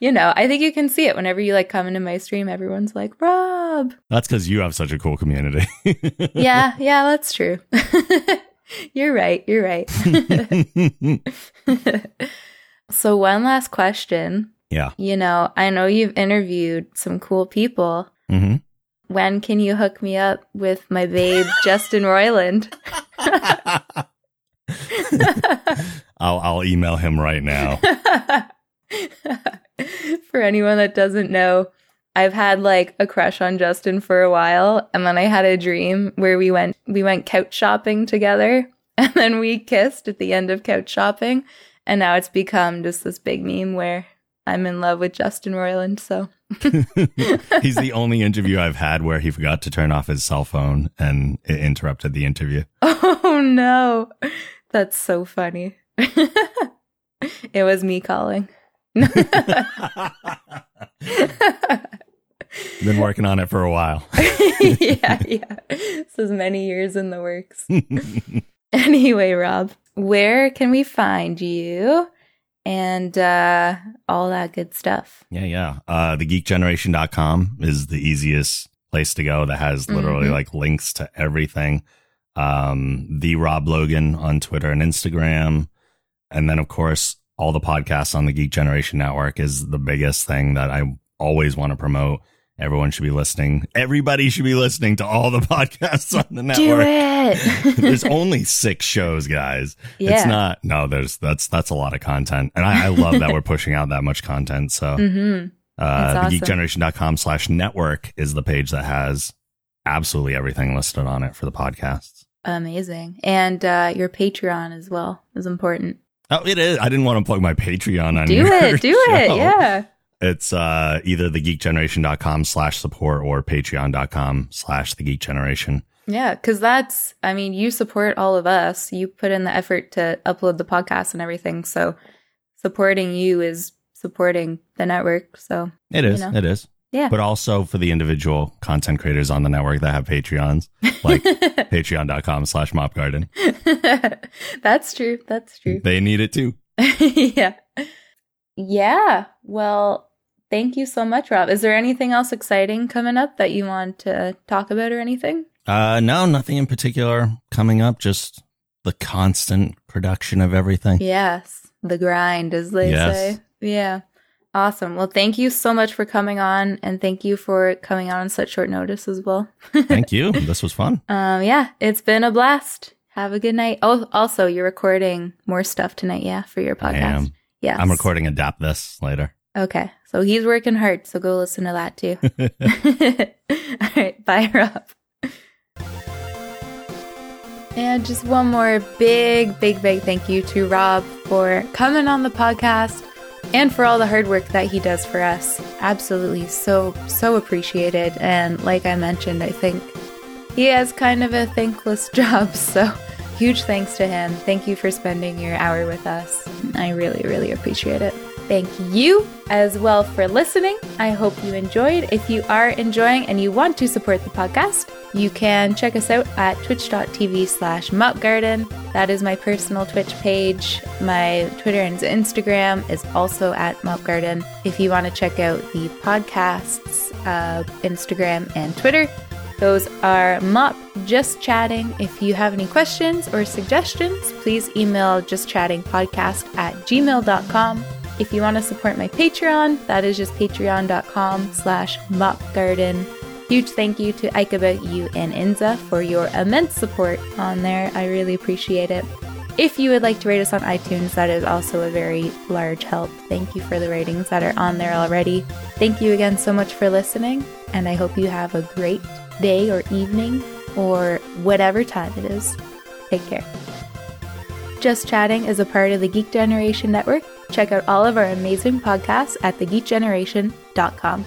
you know, I think you can see it whenever you like come into my stream. Everyone's like, Rob. That's because you have such a cool community. Yeah, yeah, that's true. you're right. You're right. so, one last question. Yeah. You know, I know you've interviewed some cool people. hmm When can you hook me up with my babe, Justin Roiland? I'll I'll email him right now. For anyone that doesn't know, I've had like a crush on Justin for a while, and then I had a dream where we went we went couch shopping together, and then we kissed at the end of couch shopping, and now it's become just this big meme where I'm in love with Justin Roiland. So He's the only interview I've had where he forgot to turn off his cell phone and it interrupted the interview. Oh no. That's so funny. it was me calling. Been working on it for a while. yeah, yeah. This is many years in the works. anyway, Rob, where can we find you? And uh, all that good stuff. Yeah, yeah. Uh, thegeekgeneration.com is the easiest place to go that has literally mm-hmm. like links to everything. Um, the Rob Logan on Twitter and Instagram. And then, of course, all the podcasts on the Geek Generation Network is the biggest thing that I always want to promote. Everyone should be listening. Everybody should be listening to all the podcasts on the network. Do it. there's only six shows, guys. Yeah. It's not. No, there's that's that's a lot of content, and I, I love that we're pushing out that much content. So, mm-hmm. uh, awesome. thegeekgeneration.com slash network is the page that has absolutely everything listed on it for the podcasts. Amazing, and uh, your Patreon as well is important. Oh, it is. I didn't want to plug my Patreon on. Do it. Do show. it. Yeah. It's uh, either thegeekgeneration.com slash support or patreon.com slash the geek generation. Yeah, because that's, I mean, you support all of us. You put in the effort to upload the podcast and everything. So supporting you is supporting the network. So it is. You know. It is. Yeah. But also for the individual content creators on the network that have Patreons, like patreon.com slash mopgarden. That's true. That's true. They need it too. yeah. Yeah. Well, thank you so much, Rob. Is there anything else exciting coming up that you want to talk about or anything? Uh, no, nothing in particular coming up. Just the constant production of everything. Yes, the grind, as they yes. say. Yeah. Awesome. Well, thank you so much for coming on, and thank you for coming on on such short notice as well. thank you. This was fun. Um, yeah, it's been a blast. Have a good night. Oh, also, you're recording more stuff tonight, yeah, for your podcast. Yes. I'm recording Adapt This later. Okay. So he's working hard. So go listen to that too. All right. Bye, Rob. And just one more big, big, big thank you to Rob for coming on the podcast and for all the hard work that he does for us. Absolutely so, so appreciated. And like I mentioned, I think he has kind of a thankless job. So Huge thanks to him. Thank you for spending your hour with us. I really, really appreciate it. Thank you as well for listening. I hope you enjoyed. If you are enjoying and you want to support the podcast, you can check us out at twitch.tv slash mopgarden. That is my personal Twitch page. My Twitter and Instagram is also at mopgarden. If you want to check out the podcast's uh, Instagram and Twitter, those are Mop Just Chatting. If you have any questions or suggestions, please email justchattingpodcast at gmail.com. If you want to support my Patreon, that is just patreon.com slash mopgarden. Huge thank you to Ike About You and Inza for your immense support on there. I really appreciate it. If you would like to rate us on iTunes, that is also a very large help. Thank you for the ratings that are on there already. Thank you again so much for listening, and I hope you have a great day or evening or whatever time it is. Take care. Just Chatting is a part of the Geek Generation Network. Check out all of our amazing podcasts at thegeekgeneration.com.